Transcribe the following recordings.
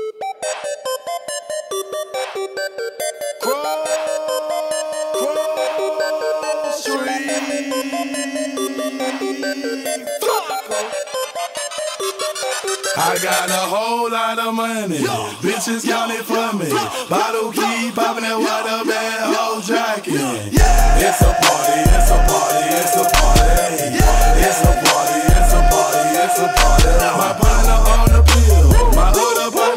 I got a whole lot of money. Bitches count it for me. Bottle keep popping that water bad whole jacket. It's a party, it's a party, it's a party. It's a party, it's a party, it's a party. My partner on the pill, my other partner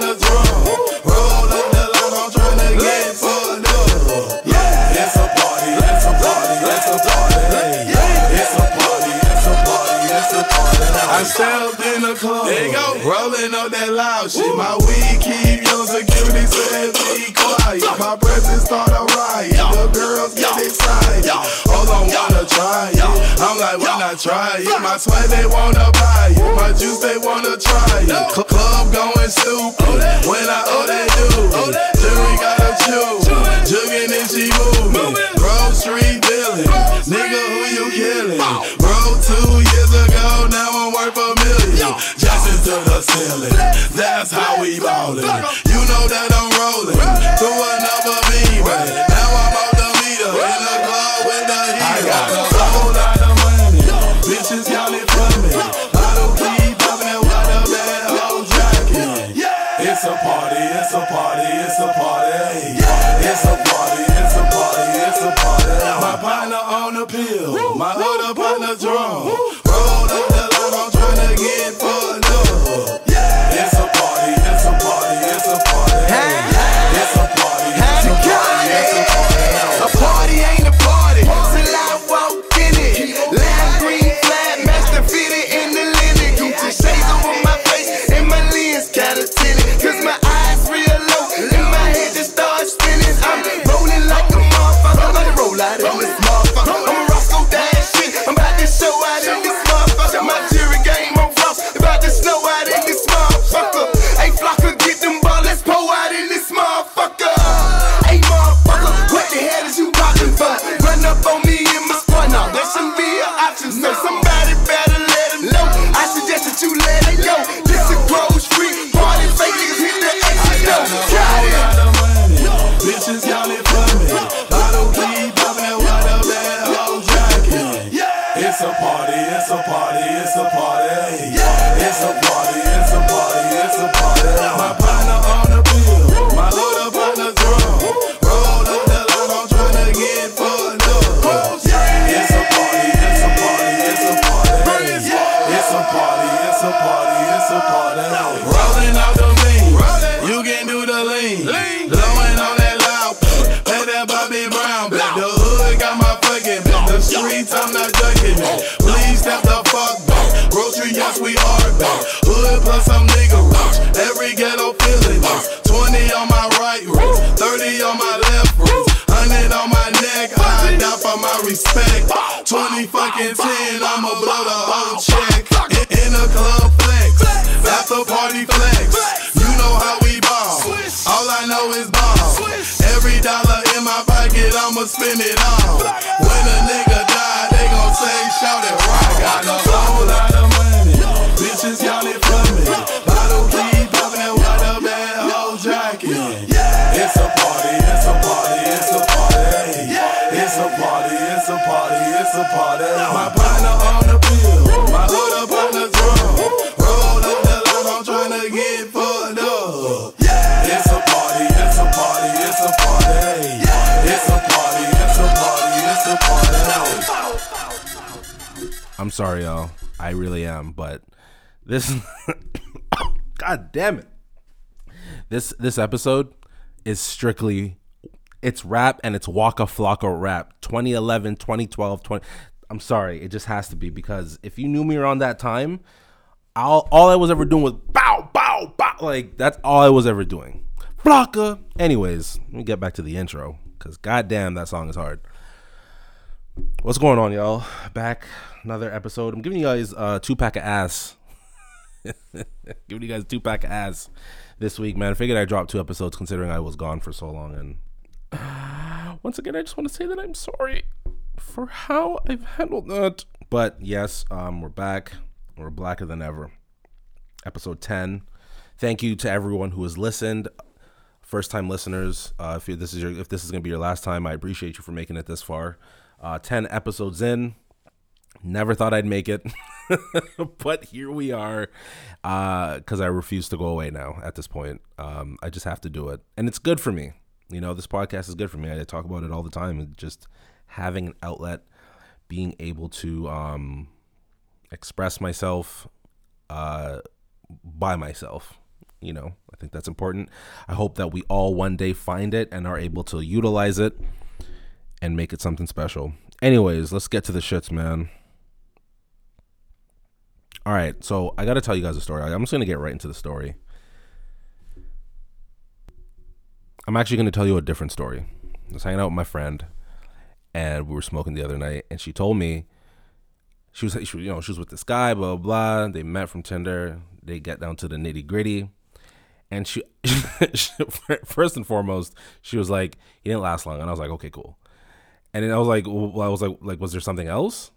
Stepped in the club, there you go. rolling up that loud shit. My weed keep your security said be quiet. My presence start a riot. The girls get excited. Hold on, wanna try it. I'm like, why not try it? My sweat they wanna buy it. My juice they wanna try it. Cl- Club going stupid when I oh they do. Jury gotta choose. Jugging and she moving. Street dealing. Nigga, who you killing? Bro, two years ago, now I'm worth a million. Jackson to the ceiling. That's how we ballin'. You know that I'm rolling through another beat. Now I'm out the meter in the club with the heat. I got a whole lot of money. Bitches count it for me. Bottle keep popping that water bad whole jacket. It's a party, it's a party, it's a party. It's a party, it's a party, it's a party. My partner on the pill, my other partner drum. This God damn it. This this episode is strictly it's rap and it's Waka Flocka rap. 2011, 2012, 20 I'm sorry, it just has to be because if you knew me around that time, all all I was ever doing was bow bow bow like that's all I was ever doing. Flocka. Anyways, let me get back to the intro cuz goddamn that song is hard. What's going on, y'all? Back another episode. I'm giving you guys uh, two pack of ass. giving you guys two pack ass this week, man. I figured I dropped two episodes considering I was gone for so long. And once again, I just want to say that I'm sorry for how I've handled that. But yes, um, we're back. We're blacker than ever. Episode 10. thank you to everyone who has listened. First time listeners, uh, if this is your if this is gonna be your last time, I appreciate you for making it this far. Uh, Ten episodes in, never thought I'd make it, but here we are. Because I refuse to go away now. At this point, um, I just have to do it, and it's good for me. You know, this podcast is good for me. I talk about it all the time. Just having an outlet, being able to um, express myself uh, by myself. You know, I think that's important. I hope that we all one day find it and are able to utilize it and make it something special. Anyways, let's get to the shits, man. All right, so I got to tell you guys a story. I'm just going to get right into the story. I'm actually going to tell you a different story. I was hanging out with my friend, and we were smoking the other night, and she told me she was, she, you know, she was with this guy, blah, blah, blah. They met from Tinder. They get down to the nitty gritty. And she, first and foremost, she was like, he didn't last long. And I was like, okay, cool. And then I was like, well, I was like, like, was there something else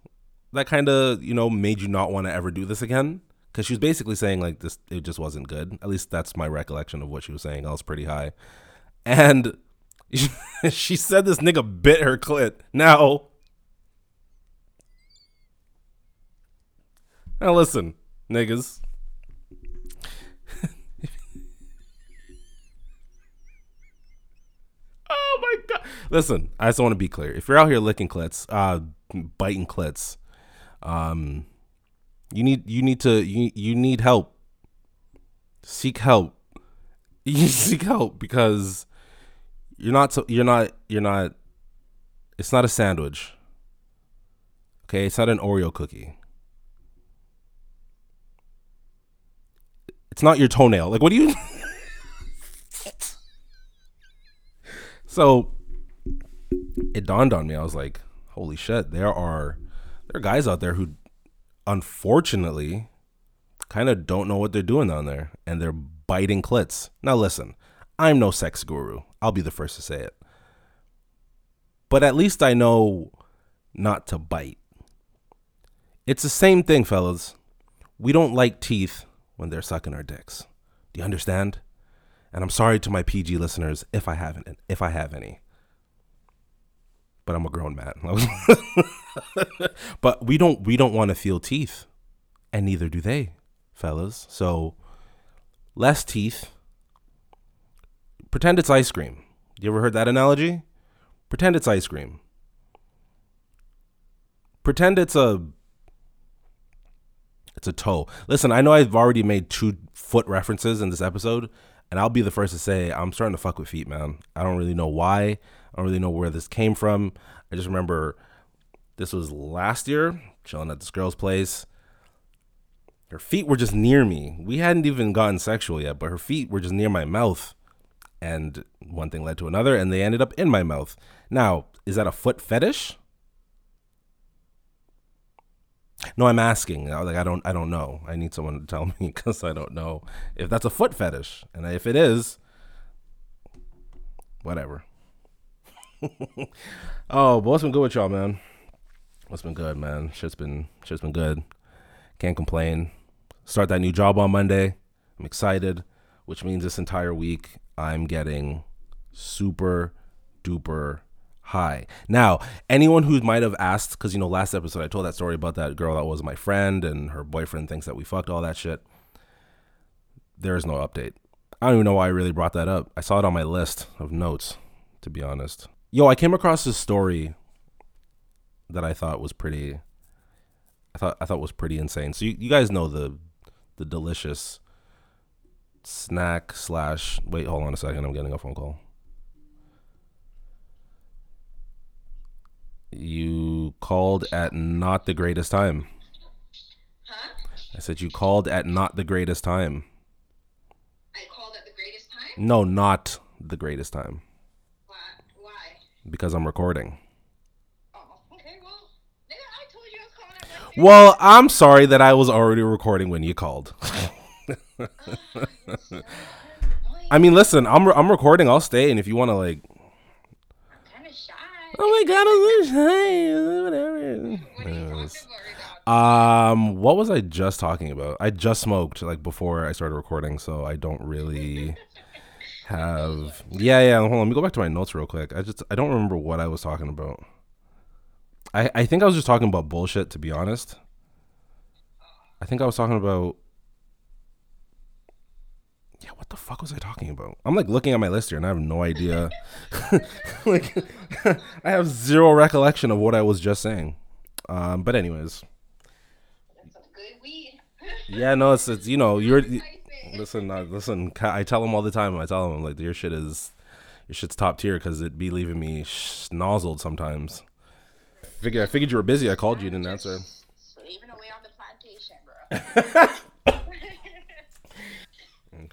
that kind of, you know, made you not want to ever do this again? Because she was basically saying like this, it just wasn't good. At least that's my recollection of what she was saying. I was pretty high. And she said this nigga bit her clit. Now, now listen, niggas. oh my god! Listen, I just want to be clear. If you're out here licking clits, uh, biting clits, um, you need you need to you you need help. Seek help. You seek help because you're not so you're not you're not. It's not a sandwich. Okay, it's not an Oreo cookie. It's not your toenail. Like, what do you? so it dawned on me. I was like, holy shit! There are there are guys out there who, unfortunately, kind of don't know what they're doing down there, and they're biting clits. Now, listen, I'm no sex guru. I'll be the first to say it. But at least I know not to bite. It's the same thing, fellas. We don't like teeth when they're sucking our dicks. Do you understand? And I'm sorry to my PG listeners if I haven't if I have any. But I'm a grown man. but we don't we don't want to feel teeth. And neither do they, fellas. So less teeth. Pretend it's ice cream. You ever heard that analogy? Pretend it's ice cream. Pretend it's a it's a toe. Listen, I know I've already made two foot references in this episode, and I'll be the first to say I'm starting to fuck with feet, man. I don't really know why. I don't really know where this came from. I just remember this was last year, chilling at this girl's place. Her feet were just near me. We hadn't even gotten sexual yet, but her feet were just near my mouth. And one thing led to another, and they ended up in my mouth. Now, is that a foot fetish? No, I'm asking. Like I don't, I don't know. I need someone to tell me because I don't know if that's a foot fetish, and if it is, whatever. oh, but what's been good with y'all, man? What's been good, man? Shit's been, shit's been good. Can't complain. Start that new job on Monday. I'm excited, which means this entire week I'm getting super duper high. Now, anyone who might have asked, because you know, last episode I told that story about that girl that was my friend and her boyfriend thinks that we fucked all that shit. There is no update. I don't even know why I really brought that up. I saw it on my list of notes, to be honest. Yo, I came across this story that I thought was pretty. I thought I thought was pretty insane. So you, you guys know the the delicious snack slash. Wait, hold on a second. I'm getting a phone call. You called at not the greatest time. Huh? I said you called at not the greatest time. I called at the greatest time? No, not the greatest time. Because I'm recording. Oh, okay, well, nigga, I told you I was calling at that Well, I'm sorry that I was already recording when you called. I mean, listen, I'm I'm recording. I'll stay, and if you want to like, kind of shy. oh my god, I'm so shy, whatever. What are you Anyways. talking about right now? Um, what was I just talking about? I just smoked like before I started recording, so I don't really have. Yeah, yeah. Hold on, let me go back to my notes real quick. I just I don't remember what I was talking about. I I think I was just talking about bullshit. To be honest, I think I was talking about. Yeah, what the fuck was I talking about? I'm like looking at my list here and I have no idea. like, I have zero recollection of what I was just saying. Um, but anyways, That's some good weed. yeah, no, it's it's you know you're. listen uh, listen. I tell them all the time. I tell them like your shit is your shit's top tier because it be leaving me schnozzled sometimes. Figure I figured you were busy. I called you, didn't answer. Slaving away on the plantation, bro.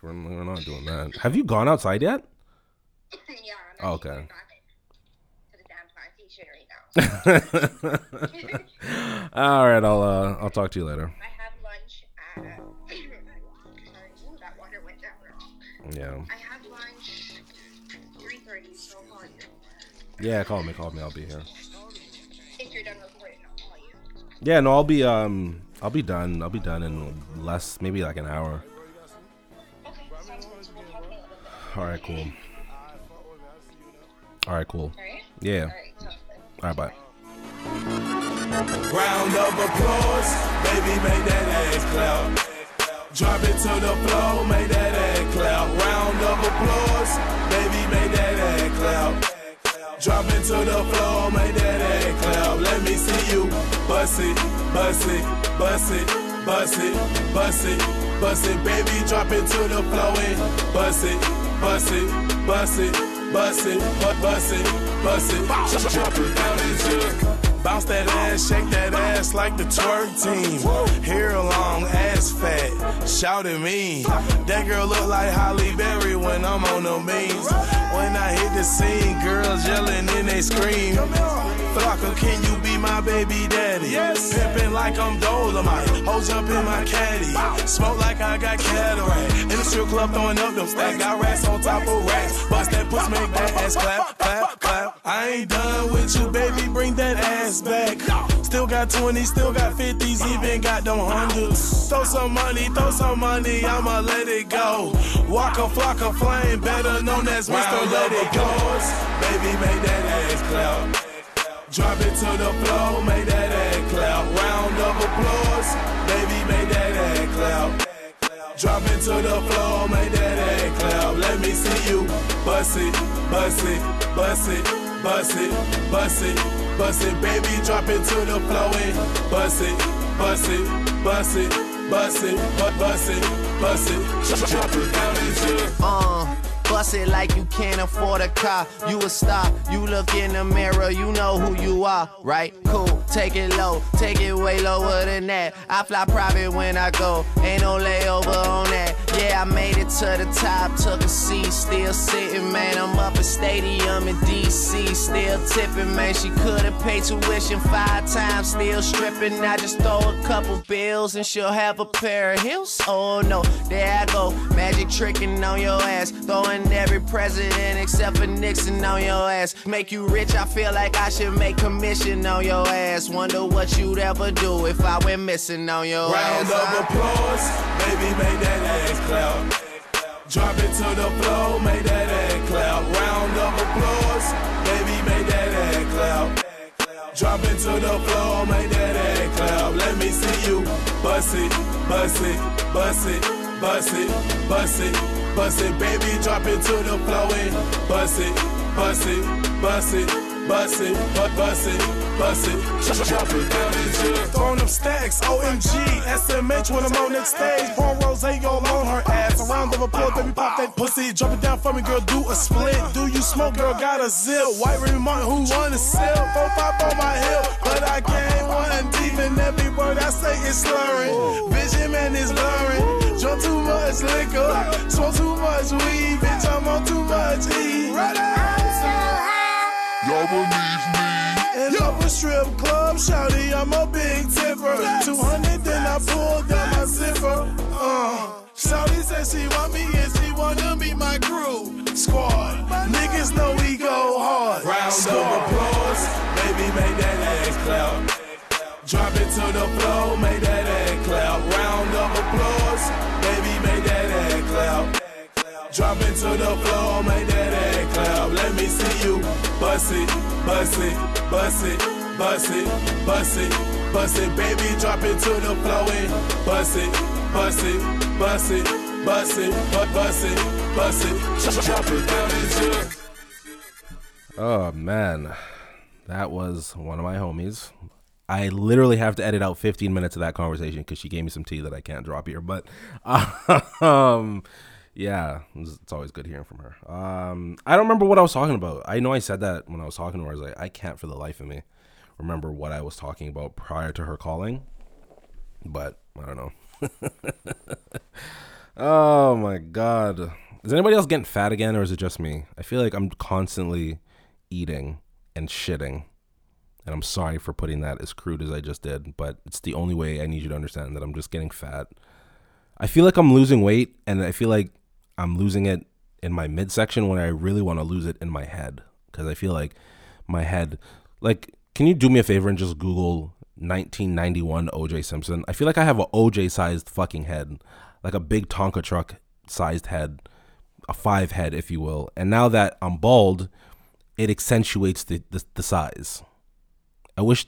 We're, we're not doing that. Have you gone outside yet? yeah. I'm Oh, okay. going back to the damn plantation right. All right, I'll uh, I'll talk to you later. I had lunch at. Yeah, I had lunch 3:30, so I'll call you. yeah. Call me, call me. I'll be here. If you're done recording, I'll call you. Yeah, no, I'll be um, I'll be done. I'll be done in less, maybe like an hour. Okay, sounds good. So we'll talk in a little bit. All right, cool. All right, cool. Alright? Yeah. All right, All right bye. Round of applause, baby, make that ass clap. Drop it to the floor, make that ass clap. Round of applause, baby, make that ass clap. Drop it to the floor, make that ass clap. Let me see you bust it, bust it, bust it, bust it, bust it, bust it, baby. Drop it to the floor and bust it, bust it, bust it, bust it, bu- bust it, bust it. Drop it down into Bounce that ass, shake that ass like the twerk team. Hair long, ass fat, shout at me. That girl look like Halle Berry when I'm on the beans. When I hit the scene, girls yelling and they scream. Flocka, can you my baby daddy? Yes. Pimpin' like I'm Dolomite. Hoes jump in my caddy. Smoke like I got cataract. In the strip club throwing up them stacks. Got racks on top of racks. Bust that puss, make that ass clap, clap, clap. I ain't done with you, baby. Bring that ass back. Still got 20s, still got 50s, even got them hundreds. Throw some money, throw some money, I'ma let it go. Waka Flocka Flame, better known as Mr. Let It Go. Baby, make that ass clap. Drop it to the floor, make that ass clap. Round of applause, baby, make that ass clap. Drop it to the floor, make that ass clap. Let me see you bust it, bust it, bust it, bust it, bust it, bust it, baby. Drop it to the floor and bust it, bust it, bust it, bust it, bu- bust it, bust it. Drop it down into. Uh, bust it like you can't afford a car. You a star. You look in the mirror, you know who you are, right? Cool. Take it low, take it way lower than that. I fly private when I go, ain't no layover on that. Yeah, I made it to the top, took a seat, still sitting, man. I'm up at stadium in DC, still tipping, man. She could've paid tuition five times, still stripping. I just throw a couple bills and she'll have a pair of heels. Oh no, there I go, magic tricking on your ass, throwing every president except for Nixon on your ass. Make you rich, I feel like I should make commission on your ass. Wonder what you'd ever do if I went missing on your Round ass. of huh? applause, baby, make that ass clap. Drop it to the floor, make that ass clap. Round of applause, baby, make that ass clap. Drop it to the floor, make that ass clap. Let me see you bust it, bust it, bust it, bust it, bust it, bust it, baby. Drop it to the floor and bust it, bust it, bust it. Bust it, bu- bust it, bust it, drop it down into Throwing them stacks, OMG, SMH when I'm on next stage. Pouring rose ain't all on her ass. A round of applause, baby, pop that pussy. Drop it down for me, girl, do a split. Do you smoke, girl, got a zip. White Remy Martin, who wanna sip? Four, five on my hip, but I can't one deep. And every word I say is slurring. Vision, man, is blurring. Drunk too much liquor, smoke too much weed, bitch, I'm on too much E. Y'all believe me? And up a strip club, shouty, I'm a big tipper. 200, then I pull down my zipper. Uh, shouty said she want me and she wanna be my crew. Squad, niggas know we go hard. Round of applause, baby, make that ass clap. Drop it to the floor, make that ass clap. Round of applause, baby, make that ass clap. Drop it to the floor, make bust it, bust it, bust it, bust it, bust it, bust it, baby. Drop it to the floor and bust it, bust it, bust it, bust it, bu- bust it, bust it. Drop it down into. Oh man, that was one of my homies. I literally have to edit out 15 minutes of that conversation because she gave me some tea that I can't drop here. But um, yeah, it's always good hearing from her. Um, I don't remember what I was talking about. I know I said that when I was talking to her. I was like, I can't for the life of me remember what I was talking about prior to her calling. But I don't know. oh my god. Is anybody else getting fat again or is it just me? I feel like I'm constantly eating and shitting. And I'm sorry for putting that as crude as I just did, but it's the only way I need you to understand that I'm just getting fat. I feel like I'm losing weight and I feel like I'm losing it in my midsection when I really want to lose it in my head because I feel like my head like can you do me a favor and just google 1991 OJ Simpson? I feel like I have a OJ sized fucking head, like a big Tonka truck sized head, a five head if you will. And now that I'm bald, it accentuates the, the the size. I wish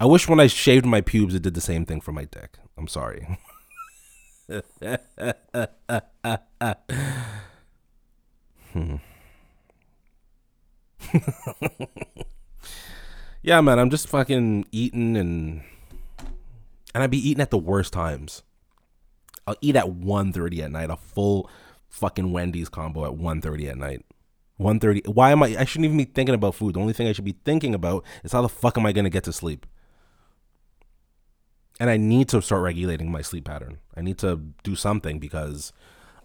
I wish when I shaved my pubes it did the same thing for my dick. I'm sorry. Hmm. yeah, man, I'm just fucking eating and and I'd be eating at the worst times. I'll eat at 1.30 at night, a full fucking Wendy's combo at 1.30 at night. 1.30. Why am I I shouldn't even be thinking about food. The only thing I should be thinking about is how the fuck am I going to get to sleep? And I need to start regulating my sleep pattern. I need to do something because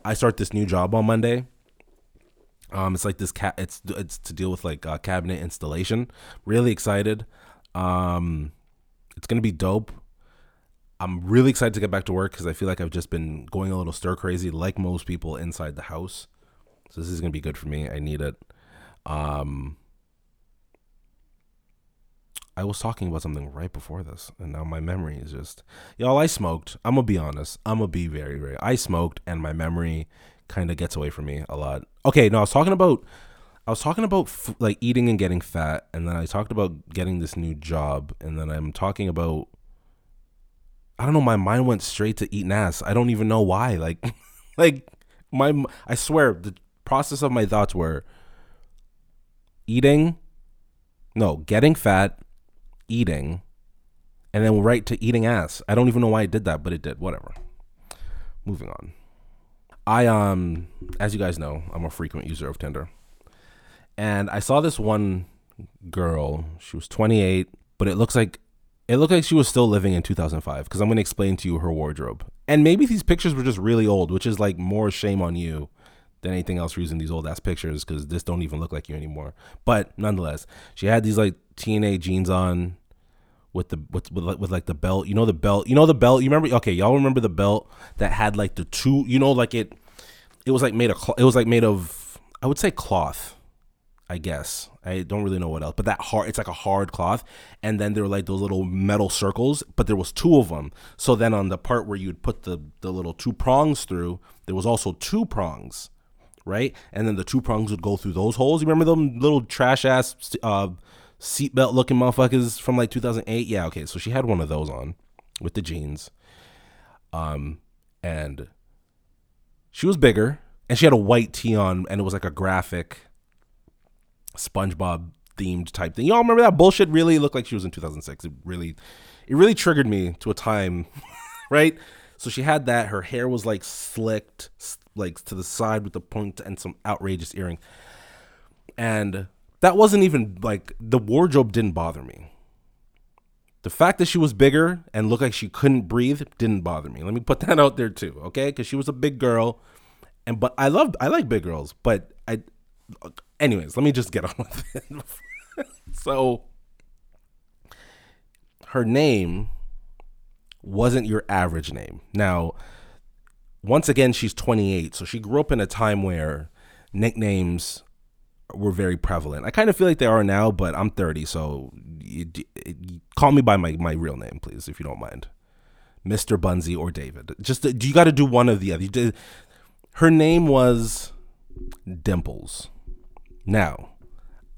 I start this new job on Monday. Um, it's like this cat. It's it's to deal with like uh, cabinet installation. Really excited. Um, it's gonna be dope. I'm really excited to get back to work because I feel like I've just been going a little stir crazy, like most people inside the house. So this is gonna be good for me. I need it. Um, I was talking about something right before this, and now my memory is just y'all. I smoked. I'm gonna be honest. I'm gonna be very, very. I smoked, and my memory kind of gets away from me a lot. Okay, no, I was talking about. I was talking about f- like eating and getting fat, and then I talked about getting this new job, and then I'm talking about. I don't know. My mind went straight to eating ass. I don't even know why. Like, like my. I swear the process of my thoughts were. Eating. No, getting fat, eating, and then right to eating ass. I don't even know why it did that, but it did. Whatever. Moving on. I um as you guys know, I'm a frequent user of Tinder. And I saw this one girl. She was 28, but it looks like it looked like she was still living in 2005 because I'm going to explain to you her wardrobe. And maybe these pictures were just really old, which is like more shame on you than anything else for using these old ass pictures because this don't even look like you anymore. But nonetheless, she had these like TNA jeans on with the with with, like- with like the belt. You know the belt. You know the belt. You remember? Okay, y'all remember the belt that had like the two. You know, like it. It was like made of. It was like made of. I would say cloth. I guess I don't really know what else, but that hard. It's like a hard cloth, and then there were like those little metal circles, but there was two of them. So then on the part where you'd put the the little two prongs through, there was also two prongs right? And then the two prongs would go through those holes. You remember them little trash ass uh, seatbelt looking motherfuckers from like 2008? Yeah, okay. So she had one of those on with the jeans. Um, and she was bigger, and she had a white tee on, and it was like a graphic SpongeBob themed type thing. Y'all remember that bullshit? Really looked like she was in 2006. It really, it really triggered me to a time, right? So she had that. Her hair was like slicked, like to the side with the point and some outrageous earrings. And that wasn't even like the wardrobe didn't bother me. The fact that she was bigger and looked like she couldn't breathe didn't bother me. Let me put that out there too, okay? Because she was a big girl, and but I love I like big girls, but I. Anyways, let me just get on with it. so, her name wasn't your average name. Now, once again, she's 28, so she grew up in a time where nicknames were very prevalent. I kind of feel like they are now, but I'm 30, so you, you, call me by my, my real name, please, if you don't mind. Mr. Bunzi or David. Just do you got to do one of the other. Did, her name was Dimples. Now,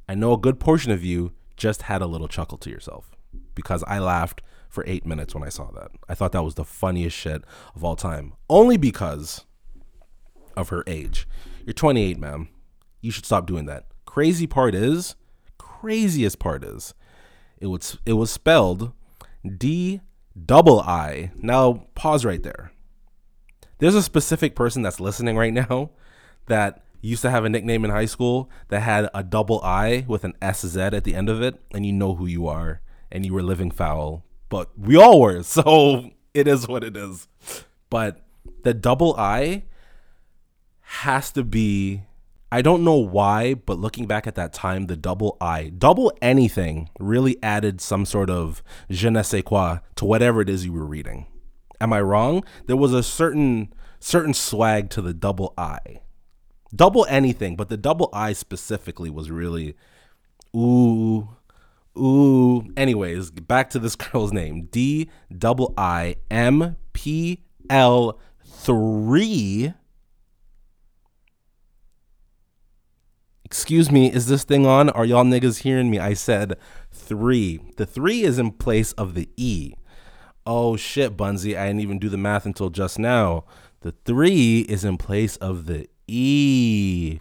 I know a good portion of you just had a little chuckle to yourself because I laughed for eight minutes when I saw that. I thought that was the funniest shit of all time. Only because of her age. You're 28, ma'am. You should stop doing that. Crazy part is, craziest part is, it was it was spelled D double I. Now pause right there. There's a specific person that's listening right now that used to have a nickname in high school that had a double I with an SZ at the end of it, and you know who you are, and you were living foul. But we all were, so it is what it is. But the double I has to be I don't know why, but looking back at that time, the double I, double anything really added some sort of je ne sais quoi to whatever it is you were reading. Am I wrong? There was a certain certain swag to the double I. Double anything, but the double I specifically was really ooh ooh. Anyways, back to this girl's name. D double I M P L 3 Excuse me, is this thing on? Are y'all niggas hearing me? I said three. The three is in place of the E. Oh shit, Bunzi, I didn't even do the math until just now. The three is in place of the E.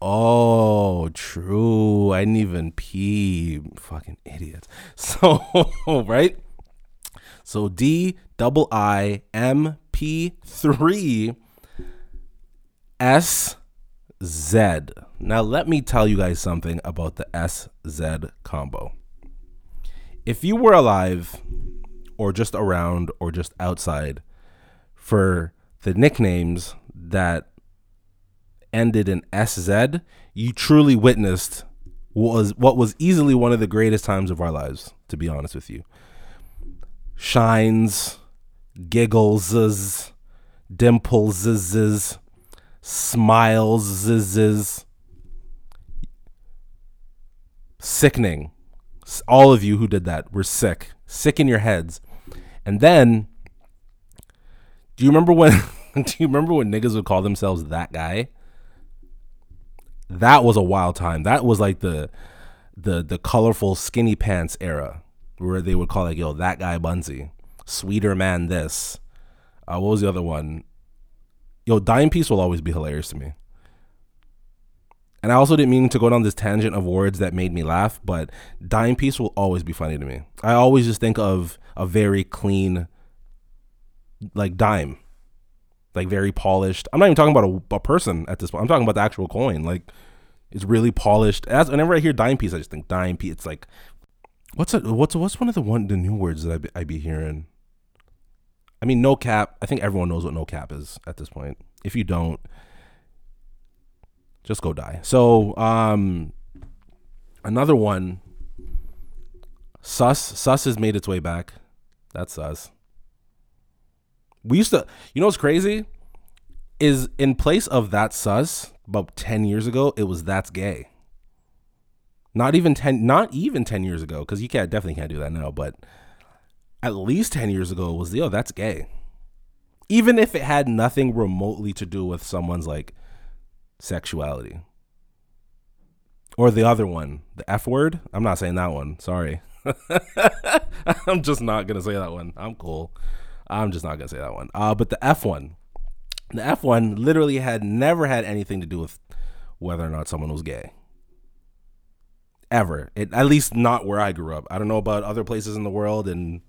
Oh, true. I didn't even pee. Fucking idiots. So, right? So D double I M P three S Z. Now, let me tell you guys something about the SZ combo. If you were alive, or just around, or just outside, for the nicknames that ended in SZ, you truly witnessed was what was easily one of the greatest times of our lives, to be honest with you. Shines, giggles, dimples, smiles, zzz, sickening. All of you who did that were sick, sick in your heads. And then, do you remember when? do you remember when niggas would call themselves that guy? That was a wild time. That was like the the the colorful skinny pants era, where they would call like, "Yo, that guy Bunzi, sweeter man." This. Uh, what was the other one? Yo, Dime Piece will always be hilarious to me. And I also didn't mean to go down this tangent of words that made me laugh, but Dime Piece will always be funny to me. I always just think of a very clean, like dime, like very polished. I'm not even talking about a, a person at this point. I'm talking about the actual coin. Like it's really polished. As whenever I hear Dime Piece, I just think Dime Piece. It's like what's a, what's what's one of the one the new words that I be, I be hearing. I mean, no cap. I think everyone knows what no cap is at this point. If you don't, just go die. So, um, another one. Sus Sus has made its way back. That's Sus. We used to, you know, what's crazy is in place of that Sus about ten years ago, it was that's gay. Not even ten, not even ten years ago, because you can't definitely can't do that now. But at least 10 years ago was the yo that's gay. Even if it had nothing remotely to do with someone's like sexuality. Or the other one the f word? I'm not saying that one sorry. I'm just not gonna say that one. I'm cool. I'm just not gonna say that one. Uh, but the f one. The f one literally had never had anything to do with whether or not someone was gay. Ever. It, at least not where i grew up. I don't know about other places in the world and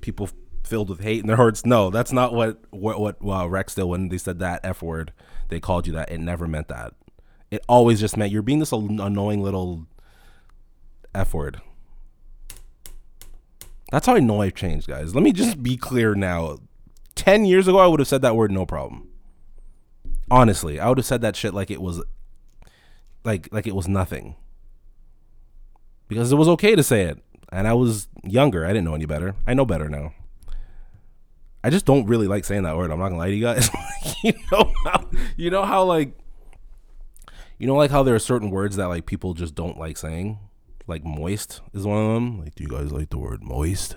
people filled with hate in their hearts. No, that's not what what what well, Rex did when they said that f word. They called you that. It never meant that. It always just meant you're being this annoying little f word. That's how I know I've changed, guys. Let me just be clear now. Ten years ago, I would have said that word no problem. Honestly, I would have said that shit like it was, like like it was nothing. Because it was okay to say it and I was younger. I didn't know any better. I know better now. I just don't really like saying that word. I'm not gonna lie to you guys. you know how you know how like You know, like how there are certain words that like people just don't like saying. Like moist is one of them. Like, do you guys like the word moist?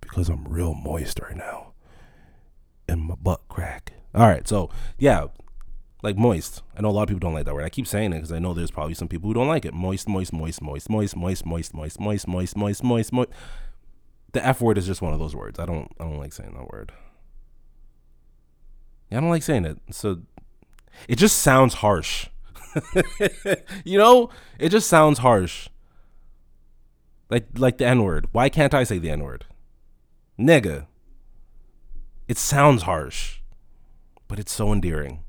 Because I'm real moist right now, and my butt crack. All right, so yeah, like moist. I know a lot of people don't like that word. I keep saying it because I know there's probably some people who don't like it. Moist, moist, moist, moist, moist, moist, moist, moist, moist, moist, moist, moist, moist. The F word is just one of those words. I don't I don't like saying that word. Yeah, I don't like saying it. So it just sounds harsh. you know? It just sounds harsh. Like like the N-word. Why can't I say the N-word? Nigga. It sounds harsh. But it's so endearing.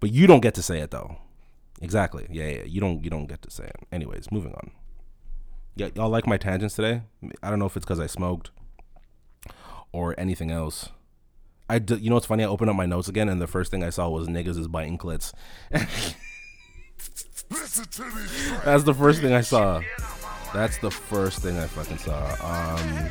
But you don't get to say it though. Exactly. Yeah, yeah. You don't you don't get to say it. Anyways, moving on. Yeah, y'all like my tangents today? I don't know if it's because I smoked or anything else. I d- you know what's funny? I opened up my notes again, and the first thing I saw was niggas is biting clits. That's the first thing I saw. That's the first thing I fucking saw. Um,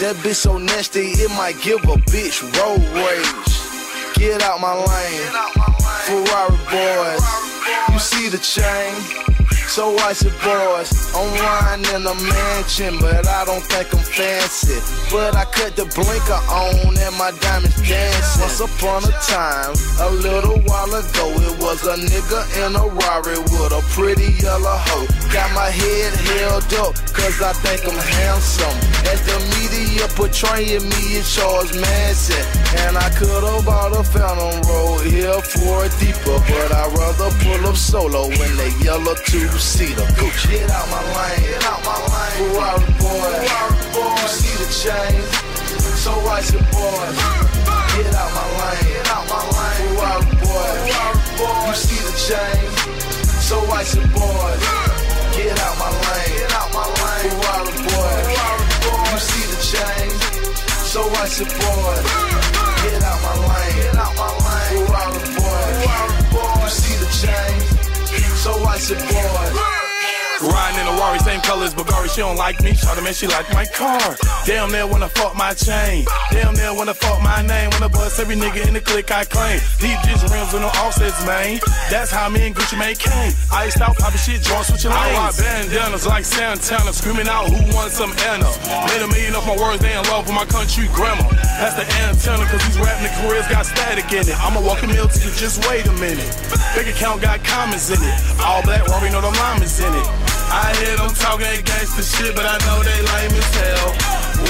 That bitch so nasty, it might give a bitch road rage. Get out my lane, Ferrari boys. You see the chain? So icy boys, I'm riding in a mansion, but I don't think I'm fancy. But I cut the blinker on and my diamonds dancing. Once upon a time, a little while ago, it was a nigga in a Rari with a pretty yellow hoe. Got my head held up, cause I think I'm handsome. As the media portraying me as Charles Manson. And I could've bought a Phantom Road here for a deeper, but I'd rather pull up solo in the yellow two-seater. Go get out my lane, get out my lane. Ferrari boy, you see the chain? So icy boy, get out my lane, get out my lane. Ferrari boy, you see the chain? So icy boy, get out my lane, get out my lane. Ferrari boy, you see the chain? So icy boy, in a Rari, same colors, but Gary, she don't like me. Shot man, she like my car. Damn near when I fuck my chain. Damn near when I fuck my name. When I bust every nigga in the clique I claim. Deep just rims with no offsets, man. That's how me and Gucci Mane came. Iced out, poppin' shit, joint switching lanes. I rock bandanas like Santana, screaming out who wants some Anna. Made a million off my words, they in love with my country grammar. That's the antenna, cause these rapping careers got static in it. I'ma walk a mill to you, just wait a minute. Big account got comments in it. All black, Rory know the llamas in it. I hear them talking gangsta shit, but I know they lame as hell.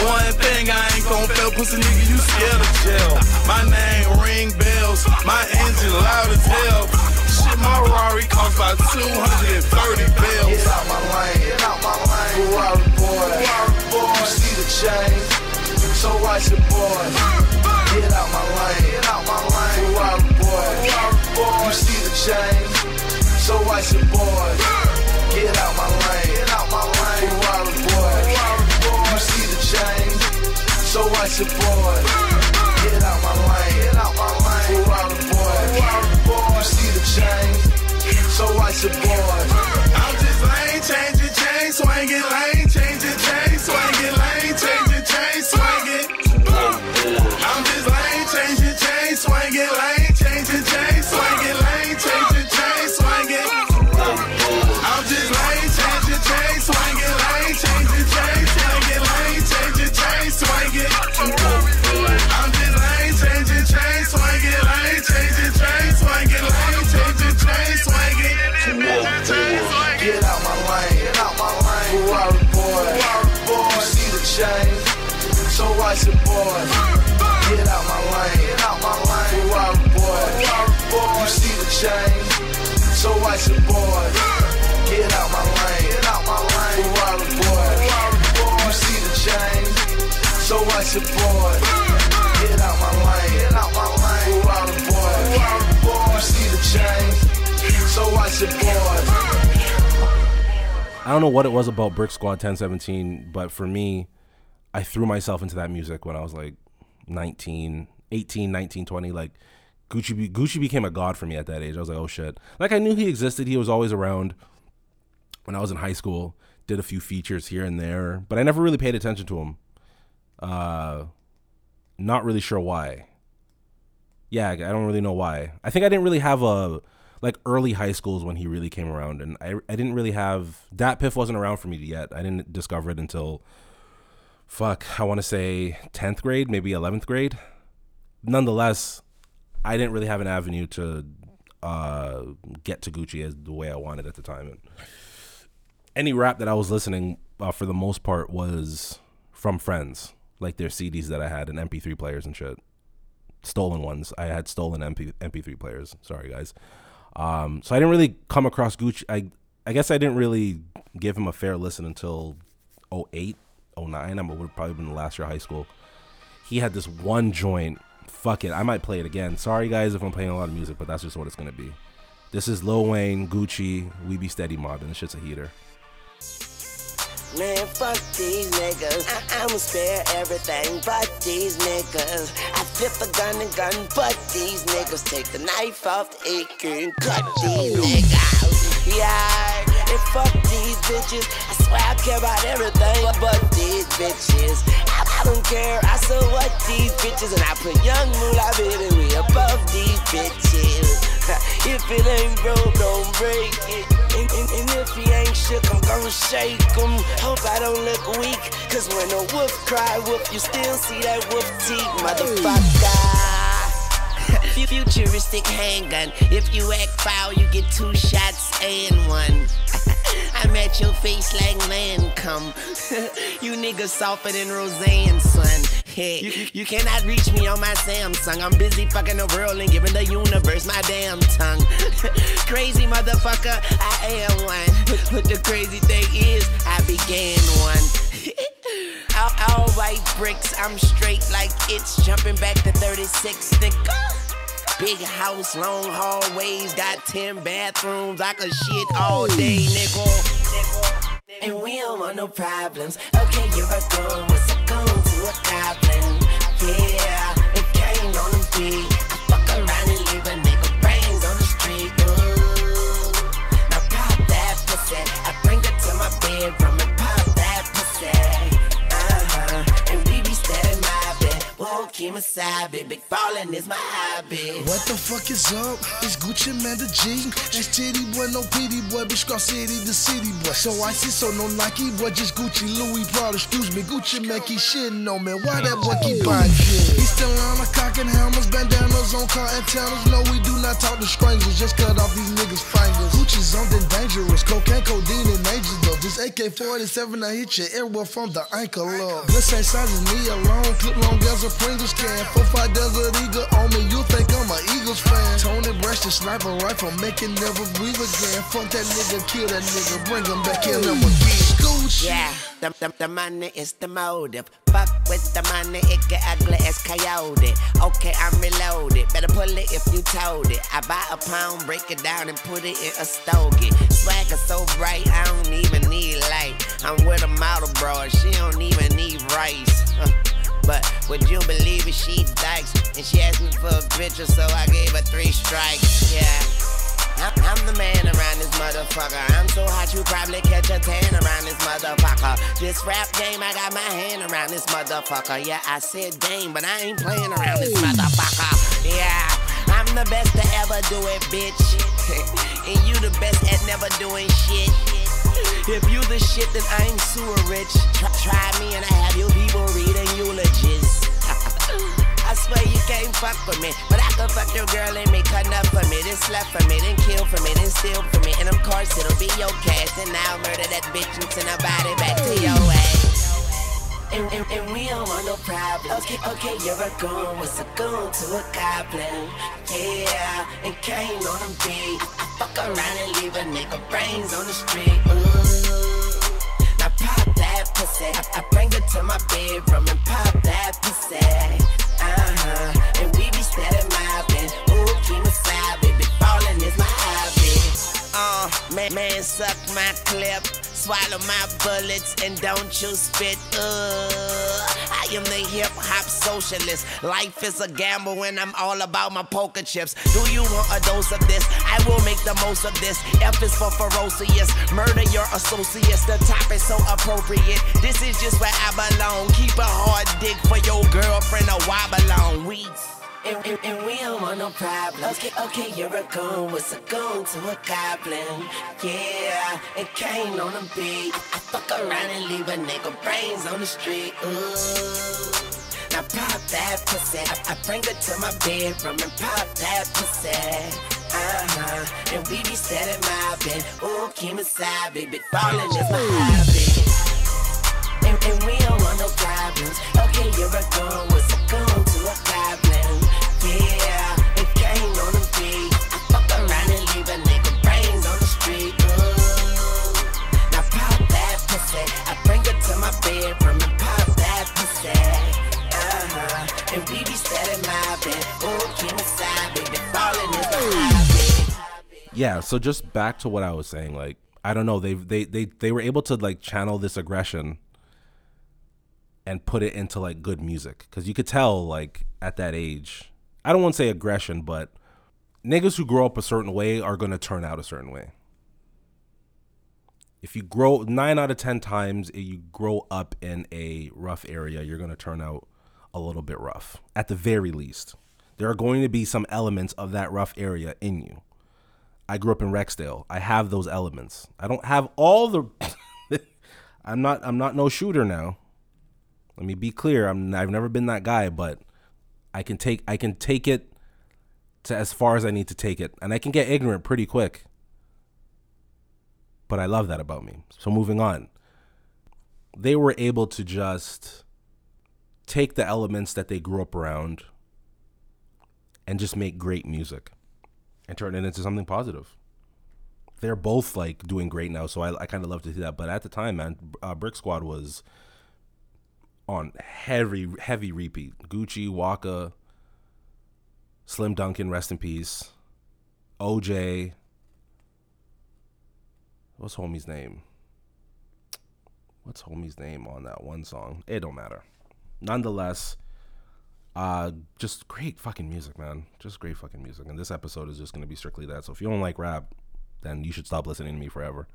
One thing I ain't gon' fail, pussy nigga, you scared of jail. My name ring bells, my engine loud as hell. Shit, my Rari cost about 230 bells. Get out my lane, get out my lane. Ferrari boy, you see the chain? So icy boy, get out my lane, get out my lane. Ferrari boy, you see the chain? So icy boy, get out my lane, get out my lane. Ferrari boy, you see the chain? So icy boy, get out my lane, get out my lane. Ferrari boy, you see the chain? So icy boy. I'm just lane changing, chain swinging, lane changing, So icy boy, get out my lane, get out my lane. Ferrari boy, you see the? So icy boy, get out my lane, get out my lane. Ferrari boy, you see the chain? boys. I don't know what it was about Brick Squad 1017, but for me, I threw myself into that music when I was like 19, 18, 19, 20. Like Gucci, Gucci became a god for me at that age. I was like, oh shit. Like I knew he existed. He was always around. When I was in high school, did a few features here and there, but I never really paid attention to him. Uh, not really sure why. Yeah, I don't really know why. I think I didn't really have a like early high schools when he really came around, and I I didn't really have that Piff wasn't around for me yet. I didn't discover it until fuck I want to say tenth grade, maybe eleventh grade. Nonetheless, I didn't really have an avenue to uh, get to Gucci as the way I wanted at the time. And any rap that I was listening uh, for the most part was from friends, like their CDs that I had and MP3 players and shit. Stolen ones. I had stolen MP, MP3 players. Sorry, guys. Um, so I didn't really come across Gucci. I I guess I didn't really give him a fair listen until 08, 09. I would have probably been the last year of high school. He had this one joint. Fuck it. I might play it again. Sorry, guys, if I'm playing a lot of music, but that's just what it's to be. This is Lil Wayne, Gucci, We Be Steady Mod, and this shit's a heater. Man, fuck these niggas. I- I'ma spare everything but these niggas. I flip a gun and gun, but these niggas take the knife off the AK and cut these niggas. Yeah, and fuck these bitches. I swear I care about everything but these bitches. I don't care. I so what these bitches, and I put young Mula baby we above these bitches. if it ain't broke, don't break it. And, and, and if he ain't shook, I'm gonna shake him. Hope I don't look weak. Cause when a wolf cry wolf, you still see that wolf teeth, motherfucker. Fu- Futuristic handgun. If you act foul, you get two shots and one. I'm at your face like land come. you niggas softer than Roseanne, son. Hey, you, you cannot reach me on my Samsung. I'm busy fucking the world and giving the universe my damn tongue. crazy motherfucker, I am one. But, but the crazy thing is, I began one. all, all white bricks, I'm straight like it's jumping back to 36 nigga. Big house, long hallways, got 10 bathrooms. I could shit all day, nigga. And we don't want no problems. Okay, you're a goon, what's a goon to a goblin? Is my hobby. What the fuck is up? It's Gucci Mane the G. That's Titty Boy, no pity boy, bitch Scar City, the city boy. So I icy, so no Nike, boy, just Gucci, Louis, Prada, excuse me. Gucci Mane keep shitting on me. Why that boy keep buying shit? He still on a cock and helmets, bandanas on car antennas. No, we do not talk to strangers, just cut off these niggas' fingers. Gucci's something dangerous, cocaine, codeine, and angels though. This AK 47, I hit your airwell from the ankle up. This ain't size is me alone, clip long as a Pringles can. Four, five desert eagle on me, you think I'm a Eagles fan. Tony Brash, the sniper rifle, make it never breathe again. Fuck that nigga, kill that nigga, bring him back, him again. Gucci. Yeah, the, the, the money is the motive. Fuck with the money, it get ugly as coyote. Okay, I'm reloaded. Better pull it if you told it. I buy a pound, break it down, and put it in a stogie. Swagger so bright, I don't even need light. I'm with a model, bro, she don't even need rice. But would you believe it? She dykes. And she asked me for a picture, so I gave her three strikes. Yeah. I'm, I'm the man around this motherfucker. I'm so hot you probably catch a tan around this motherfucker. This rap game, I got my hand around this motherfucker. Yeah, I said game, but I ain't playing around this motherfucker. Yeah, I'm the best to ever do it, bitch. and you the best at never doing shit. If you the shit, then I'm sewer rich. Try, try me and I have you people reading eulogies. I swear you can't fuck with me, but I can fuck your girl and make enough for me, then slap for me, then kill for me, then steal for me, and of course it'll be your cash. Then I'll murder that bitch and send her body back to your ass. And, and, and we don't want no problems. Okay, okay, you're a goon. What's a goon to a goblin? Yeah, and came on a beat. I fuck around and leave a nigga brains on the street. Ooh. Now pop that pussy. I, I bring it to my bedroom and pop that pussy. Uh-huh. And we be steady mobbing. Ooh, keep my side, baby. Ballin' is my hobby. Uh, Man, suck my clip, swallow my bullets, and don't you spit. Uh, I am the hip hop socialist. Life is a gamble, and I'm all about my poker chips. Do you want a dose of this? I will make the most of this. F is for ferocious. Murder your associates. The topic so appropriate. This is just where I belong. Keep a hard dick for your girlfriend or wobble on. We. And, and, and we don't want no problems. Okay, okay, you're a goon. What's a goon to a goblin? Yeah, and Kane on the beat. I fuck around and leave a nigga brains on the street. Ooh. Now pop that pussy. I, I bring her to my bedroom and pop that pussy. Uh-huh. And we be steady mobbing. Ooh, Kim aside, baby. Ballin' is my hobby. And, and we don't want no problems. Okay, you're a goon. What's a goon to a goblin? My bedroom and pop that pussy. Uh-huh. And we be steady mobbing. Ooh, Kim aside, baby. Ballin' is my hobby. yeah so just back to what i was saying like i don't know they they they, they were able to like channel this aggression and put it into like good music because you could tell like at that age i don't want to say aggression but niggas who grow up a certain way are going to turn out a certain way if you grow nine out of ten times eh, you grow up in a rough area you're going to turn out a little bit rough at the very least there are going to be some elements of that rough area in you I grew up in Rexdale. I have those elements. I don't have all the. I'm not. I'm not no shooter now. Let me be clear. I'm. I've never been that guy, but I can take. I can take it to as far as I need to take it, and I can get ignorant pretty quick. But I love that about me. So moving on. They were able to just take the elements that they grew up around and just make great music and turn it into something positive. They're both like doing great now, so I, I kind of love to see that. But at the time, man, uh, Brick Squad was on heavy heavy repeat. Gucci, Waka, Slim Dunkin, rest in peace. OJ. What's homie's name? What's homie's name on that one song? It don't matter. Nonetheless, uh, just great fucking music, man. Just great fucking music. And this episode is just gonna be strictly that. So if you don't like rap, then you should stop listening to me forever.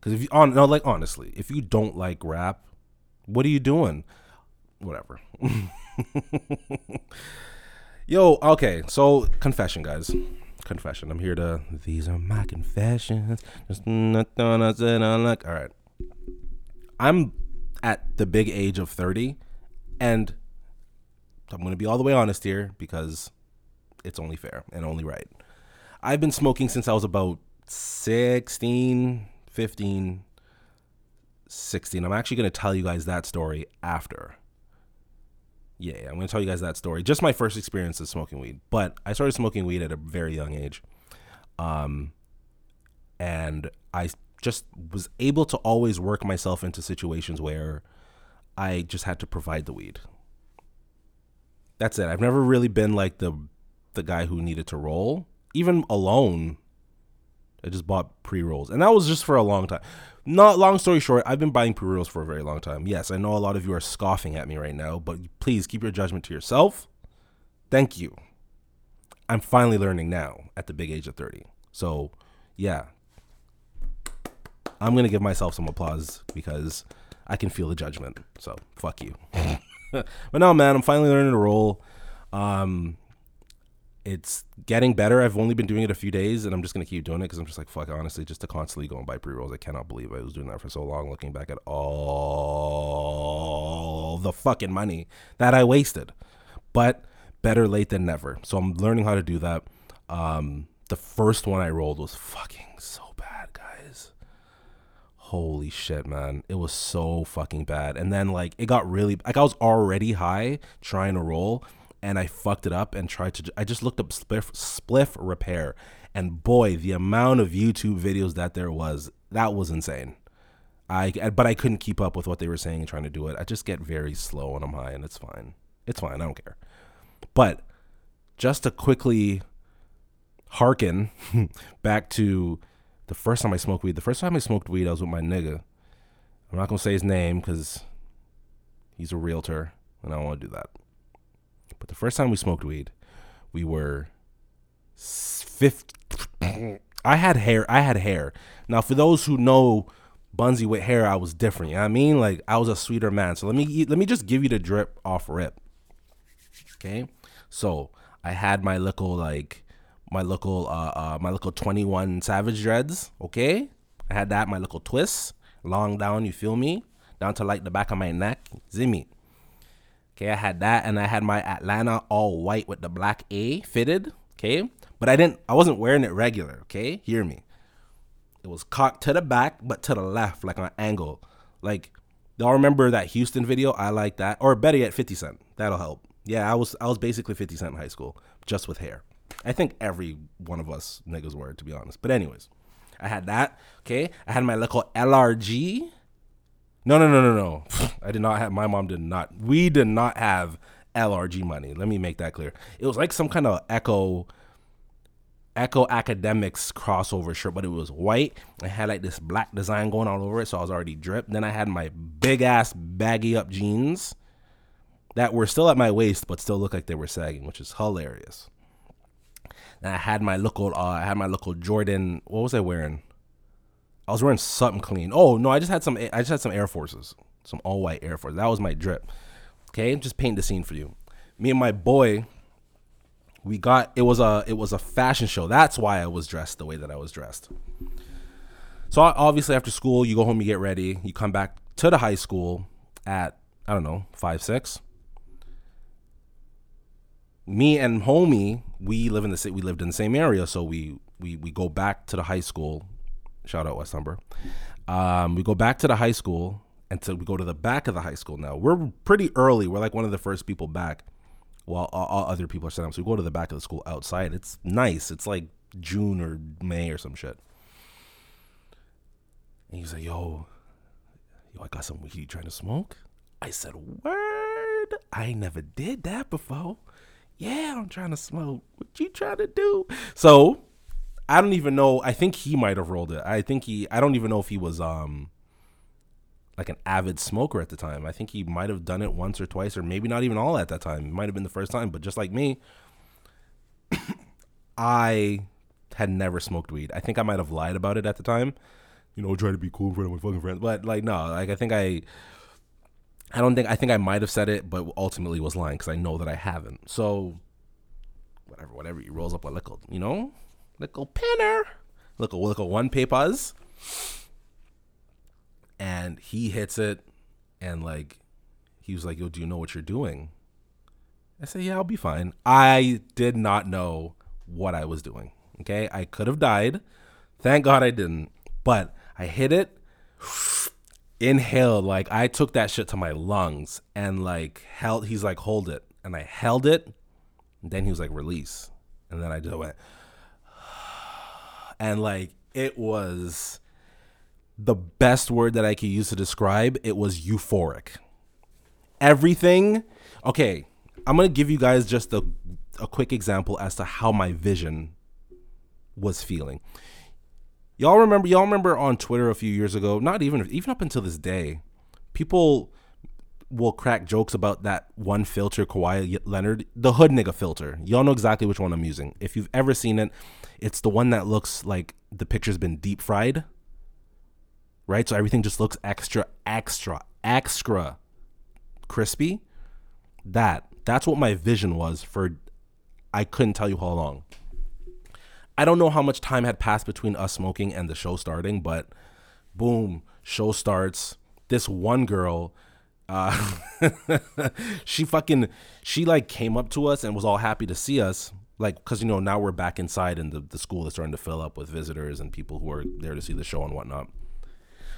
Because if you on no, like honestly, if you don't like rap, what are you doing? Whatever. Yo, okay. So confession, guys. Confession. I'm here to. These are my confessions. Just nothing I said I like. All right. I'm at the big age of 30, and I'm going to be all the way honest here because it's only fair and only right. I've been smoking since I was about 16, 15, 16. I'm actually going to tell you guys that story after. Yeah, yeah, I'm going to tell you guys that story. Just my first experience of smoking weed. But I started smoking weed at a very young age. Um, and I just was able to always work myself into situations where I just had to provide the weed. That's it. I've never really been like the the guy who needed to roll. Even alone, I just bought pre rolls, and that was just for a long time. Not long story short, I've been buying pre rolls for a very long time. Yes, I know a lot of you are scoffing at me right now, but please keep your judgment to yourself. Thank you. I'm finally learning now at the big age of 30. So, yeah. I'm to give myself some applause because I can feel the judgment. So, fuck you. but no, man, I'm finally learning to roll. Um, it's getting better. I've only been doing it a few days, and I'm just gonna keep doing it because I'm just like, fuck. Honestly, just to constantly go and buy pre rolls, I cannot believe I was doing that for so long. Looking back at all the fucking money that I wasted, but better late than never. So I'm learning how to do that. Um, the first one I rolled was fucking so bad, guys. Holy shit, man. It was so fucking bad. And then like it got really like I was already high trying to roll and I fucked it up and tried to I just looked up spliff spliff repair and boy, the amount of YouTube videos that there was, that was insane. I but I couldn't keep up with what they were saying and trying to do it. I just get very slow when I'm high and it's fine. It's fine. I don't care. But just to quickly hearken back to the first time I smoked weed, the first time I smoked weed, I was with my nigga. I'm not gonna say his name because he's a realtor, and I don't want to do that. But the first time we smoked weed, we were fifth. I had hair. I had hair. Now, for those who know Bunzy with hair, I was different. You know what I mean? Like I was a sweeter man. So let me let me just give you the drip off rip. Okay, so I had my little like my little uh, uh my little twenty one Savage dreads. Okay, I had that my little twist long down. You feel me? Down to like the back of my neck. Zimmy. Okay, I had that, and I had my Atlanta all white with the black A fitted. Okay, but I didn't. I wasn't wearing it regular. Okay, hear me. It was cocked to the back, but to the left, like on an angle. Like, y'all remember that Houston video? I like that. Or better yet, 50 Cent. That'll help. Yeah, I was I was basically 50 Cent in high school, just with hair. I think every one of us niggas were, to be honest. But anyways, I had that. Okay, I had my little LRG. No, no, no, no, no. I did not have. My mom did not. We did not have LRG money. Let me make that clear. It was like some kind of Ecko Ecko Akademiks crossover shirt, but it was white. It had like this black design going all over it, so I was already dripped. Then I had my big ass baggy up jeans that were still at my waist, but still looked like they were sagging, which is hilarious. And I had my local, uh, I had my local Jordan. What was I wearing? I was wearing something clean. Oh no, I just had some. I just had some Air Forces, some all white Air Force. That was my drip. Okay, just paint the scene for you. Me and my boy we got it was a it was a fashion show. That's why I was dressed the way that I was dressed. So obviously after school, you go home, you get ready, you come back to the high school at I don't know five six. Me and homie, we live in the city. We lived in the same area, so we we we go back to the high school. Shout out West Humber. Um, we go back to the high school, and so we go to the back of the high school. Now we're pretty early. We're like one of the first people back while all, all other people are set up. So we go to the back of the school outside. It's nice. It's like June or May or some shit. And he's like, yo, yo, I got some weed. You trying to smoke? I said, word. I never did that before. Yeah, I'm trying to smoke. What you trying to do? So I don't even know. I think he might have rolled it. I think he. I don't even know if he was um like an avid smoker at the time. I think he might have done it once or twice, or maybe not even all at that time. It might have been the first time. But just like me, I had never smoked weed. I think I might have lied about it at the time. You know, try to be cool in front of my fucking friends. But like, no, like I think I, I don't think I think I might have said it, but ultimately was lying because I know that I haven't. So, whatever, whatever. He rolls up a little, you know, little pinner, little little one papers and he hits it and like he was like yo do you know what you're doing? I said yeah i'll be fine. I did not know what i was doing okay? I could have died. Thank god i didn't. But i hit it. Inhaled like i took that shit to my lungs and like held he's like hold it. And i held it. And then he was like release. And then i just went and like it was the best word that I could use to describe it was euphoric. Everything, okay, I'm gonna give you guys just a, a quick example as to how my vision was feeling. Y'all remember y'all remember on Twitter a few years ago, not even even up until this day, people will crack jokes about that one filter Kawhi Leonard, the hood nigga filter. Y'all know exactly which one I'm using. If you've ever seen it, it's the one that looks like the picture's been deep fried right? So everything just looks extra, extra, extra crispy. That that's what my vision was for. I couldn't tell you how long. I don't know how much time had passed between us smoking and the show starting, but boom, show starts. This one girl, uh, she fucking, she like came up to us and was all happy to see us. Like, cause you know, now we're back inside and the, the school is starting to fill up with visitors and people who are there to see the show and whatnot.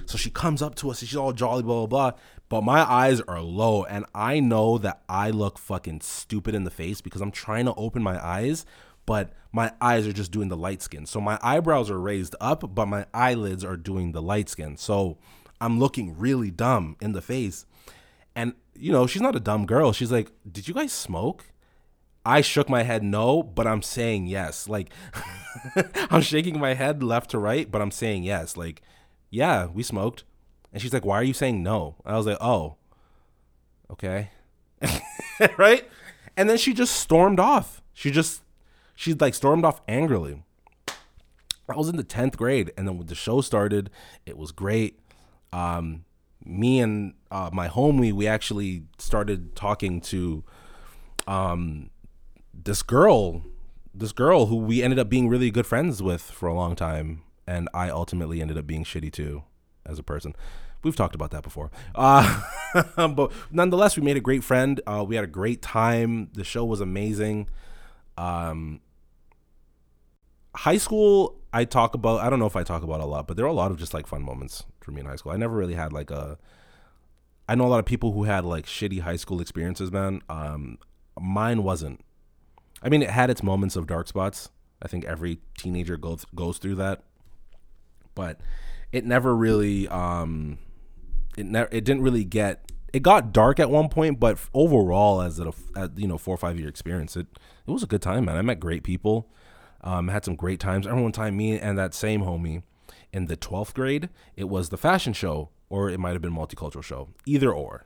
So she comes up to us and she's all jolly, blah, blah, blah. But my eyes are low and I know that I look fucking stupid in the face because I'm trying to open my eyes, but my eyes are just doing the light skin. So my eyebrows are raised up, but my eyelids are doing the light skin. So I'm looking really dumb in the face. And, you know, she's not a dumb girl. She's like, Did you guys smoke? I shook my head no, but I'm saying yes. Like I'm shaking my head left to right, but I'm saying yes. Like, yeah, we smoked. And she's like, "Why are you saying no?" I was like, "Oh, okay." right? And then she just stormed off. She just she like stormed off angrily. I was in the 10th grade and then when the show started, it was great. Um me and uh, my homie, we actually started talking to um this girl, this girl who we ended up being really good friends with for a long time and I ultimately ended up being shitty too as a person. We've talked about that before. Uh, but nonetheless, we made a great friend. Uh, we had a great time. The show was amazing. Um, high school, I talk about, I don't know if I talk about a lot, but there are a lot of just like fun moments for me in high school. I never really had like a, I know a lot of people who had like shitty high school experiences, man. Um, mine wasn't. I mean, it had its moments of dark spots. I think every teenager goes goes through that, but it never really um, it never it didn't really get it got dark at one point, but overall, as a you know four or five year experience, it it was a good time, man. I met great people, um, had some great times. Every one time, me and that same homie in the twelfth grade, it was the fashion show, or it might have been multicultural show, either or.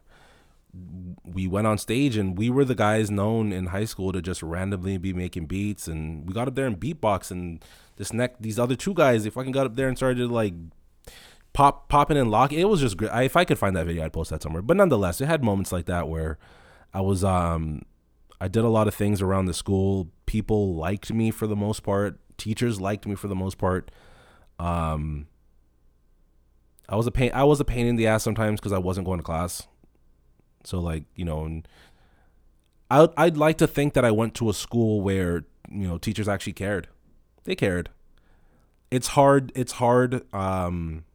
We went on stage and we were the guys known in high school to just randomly be making beats, and we got up there and beatbox, and this neck these other two guys, they fucking got up there and started like pop popping and locking. It was just great. I, if I could find that video, I'd post that somewhere. But nonetheless, it had moments like that where I was um I did a lot of things around the school. People liked me for the most part. Teachers liked me for the most part. Um I was a pain I was a pain in the ass sometimes because I wasn't going to class. So like, you know, and I I'd like to think that I went to a school where, you know, teachers actually cared. They cared. It's hard it's hard um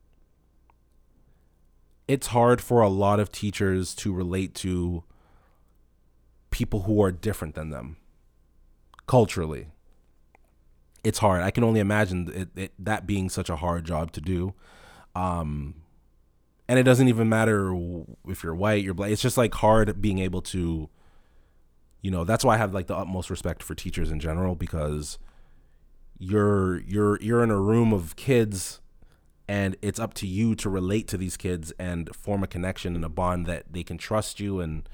it's hard for a lot of teachers to relate to people who are different than them culturally. It's hard. I can only imagine it, it, that being such a hard job to do. Um, and it doesn't even matter if you're white, you're black. It's just like hard being able to, you know. That's why I have like the utmost respect for teachers in general because you're you're you're in a room of kids and it's up to you to relate to these kids and form a connection and a bond that they can trust you and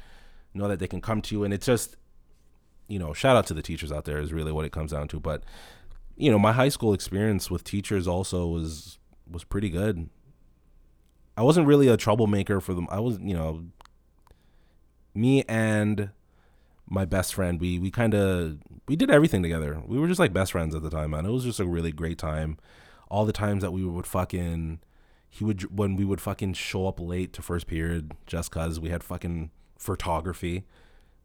know that they can come to you and it's just you know shout out to the teachers out there is really what it comes down to but you know my high school experience with teachers also was was pretty good. I wasn't really a troublemaker for them. I was you know me and my best friend we we kind of we did everything together. We were just like best friends at the time man. It was just a really great time. All the times that we would fucking he would when we would fucking show up late to first period just cuz we had fucking photography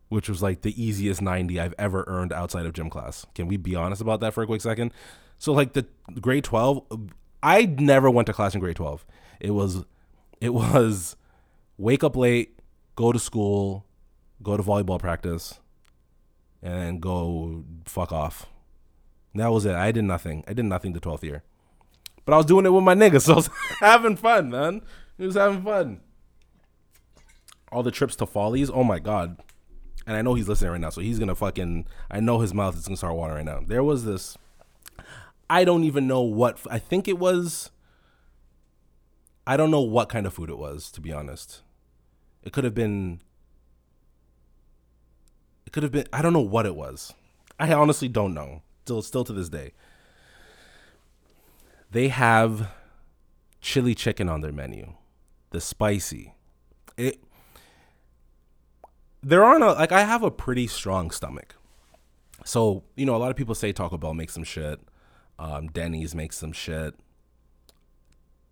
which was like the easiest 90 I've ever earned outside of gym class. Can we be honest about that for a quick second? So like the grade 12 I never went to class in grade 12. It was it was wake up late, go to school, go to volleyball practice and go fuck off. That was it. I did nothing. I did nothing the 12th year. But I was doing it with my niggas, so I was having fun, man. It was having fun. All the trips to Follies, oh my god. And I know he's listening right now, so he's gonna fucking. I know his mouth is gonna start watering right now. There was this. I don't even know what. I think it was. I don't know what kind of food it was, to be honest. It could have been. It could have been. I don't know what it was. I honestly don't know. Still, still to this day they have chili chicken on their menu, the spicy. It there aren't a, like I have a pretty strong stomach, so you know a lot of people say Taco Bell makes some shit, um, Denny's makes some shit,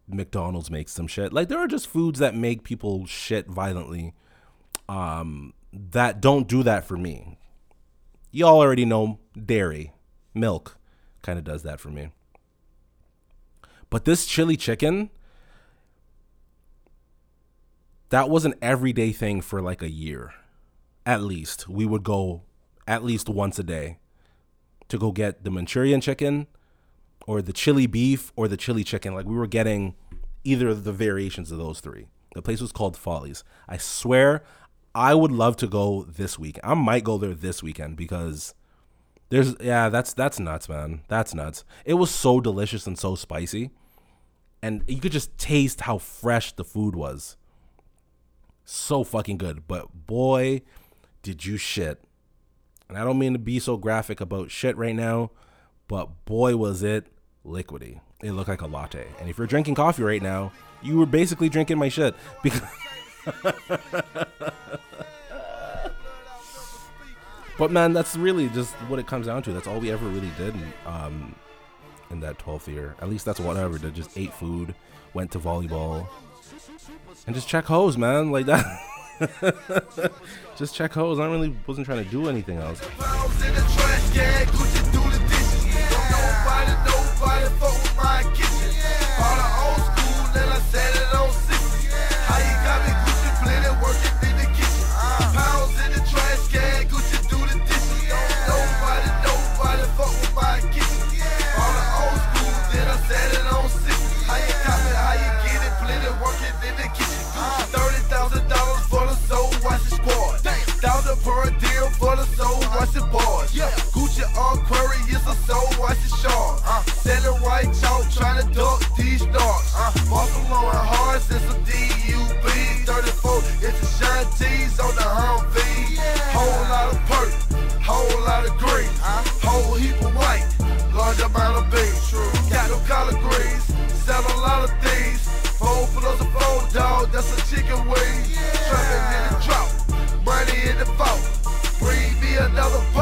McDonald's makes some shit. Like there are just foods that make people shit violently, um, that don't do that for me. Y'all already know dairy, milk, kind of does that for me. But this chili chicken, that was an everyday thing for like a year. At least. We would go at least once a day to go get the Manchurian chicken or the chili beef or the chili chicken. Like we were getting either of the variations of those three. The place was called Follies. I swear I would love to go this week. I might go there this weekend because there's yeah, that's that's nuts, man. That's nuts. It was so delicious and so spicy. And you could just taste how fresh the food was. So fucking good. But boy, did you shit. And I don't mean to be so graphic about shit right now, but boy was it liquidy. It looked like a latte. And if you're drinking coffee right now, you were basically drinking my shit because But man, that's really just what it comes down to. That's all we ever really did in, um, in that 12th year. At least that's what I ever did. Just ate food, went to volleyball, and just check hose, man. Like that. just check hose. I really wasn't trying to do anything else. Thousand a deal for the soul washing boys. Gucci on query is a soul washing shark. Uh. Selling white chalk, trying to duck these stars. Uh. Barcelona hard since a DUB. 34 it's a shine tees on the Humvee. Whole lot of perk, whole lot of green, uh. whole heap of white, large amount of beans. Got no collard greens, sell a lot of things. Four plus a four dog, that's a chicken wing. Another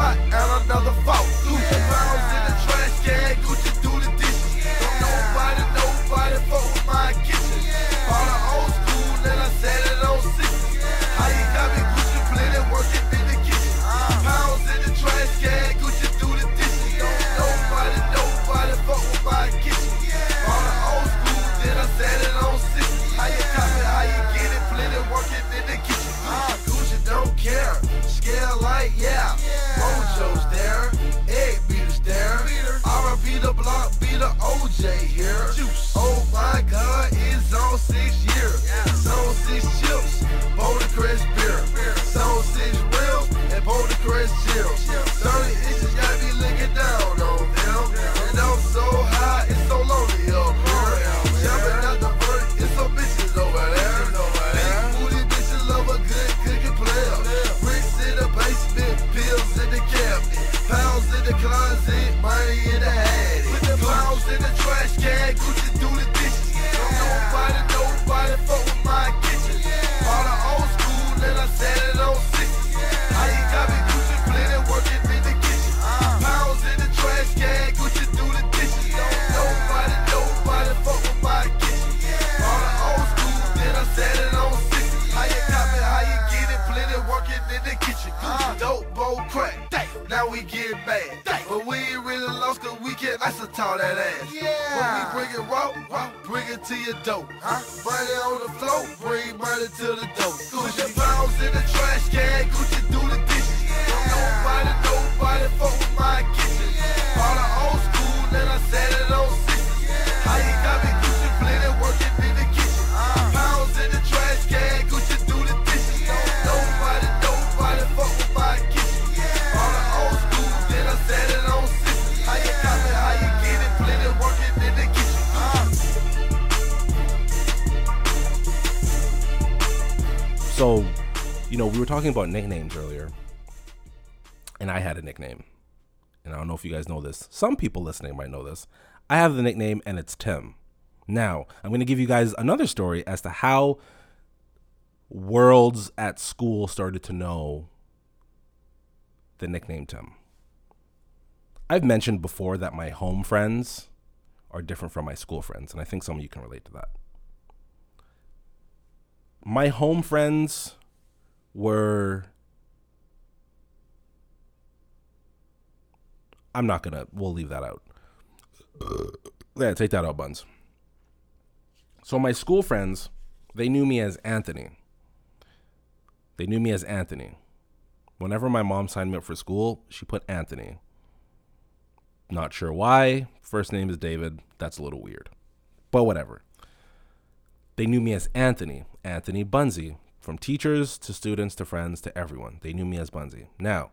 isotol that ass. When we bring it raw, bring it to your dope. Money on the floor, bring money to the dope. Gucci talking about nicknames earlier, and I had a nickname. And I don't know if you guys know this. Some people listening might know this. I have the nickname, and it's Tim. Now, I'm going to give you guys another story as to how worlds at school started to know the nickname Tim. I've mentioned before that my home friends are different from my school friends, and I think some of you can relate to that. My home friends were I'm not gonna we'll leave that out. Yeah, take that out, buns. So my school friends, they knew me as Anthony. They knew me as Anthony. Whenever my mom signed me up for school, she put Anthony. Not sure why. First name is David. That's a little weird. But whatever. They knew me as Anthony, Anthony Bunzy, from teachers to students to friends to everyone. They knew me as Bunzy. Now,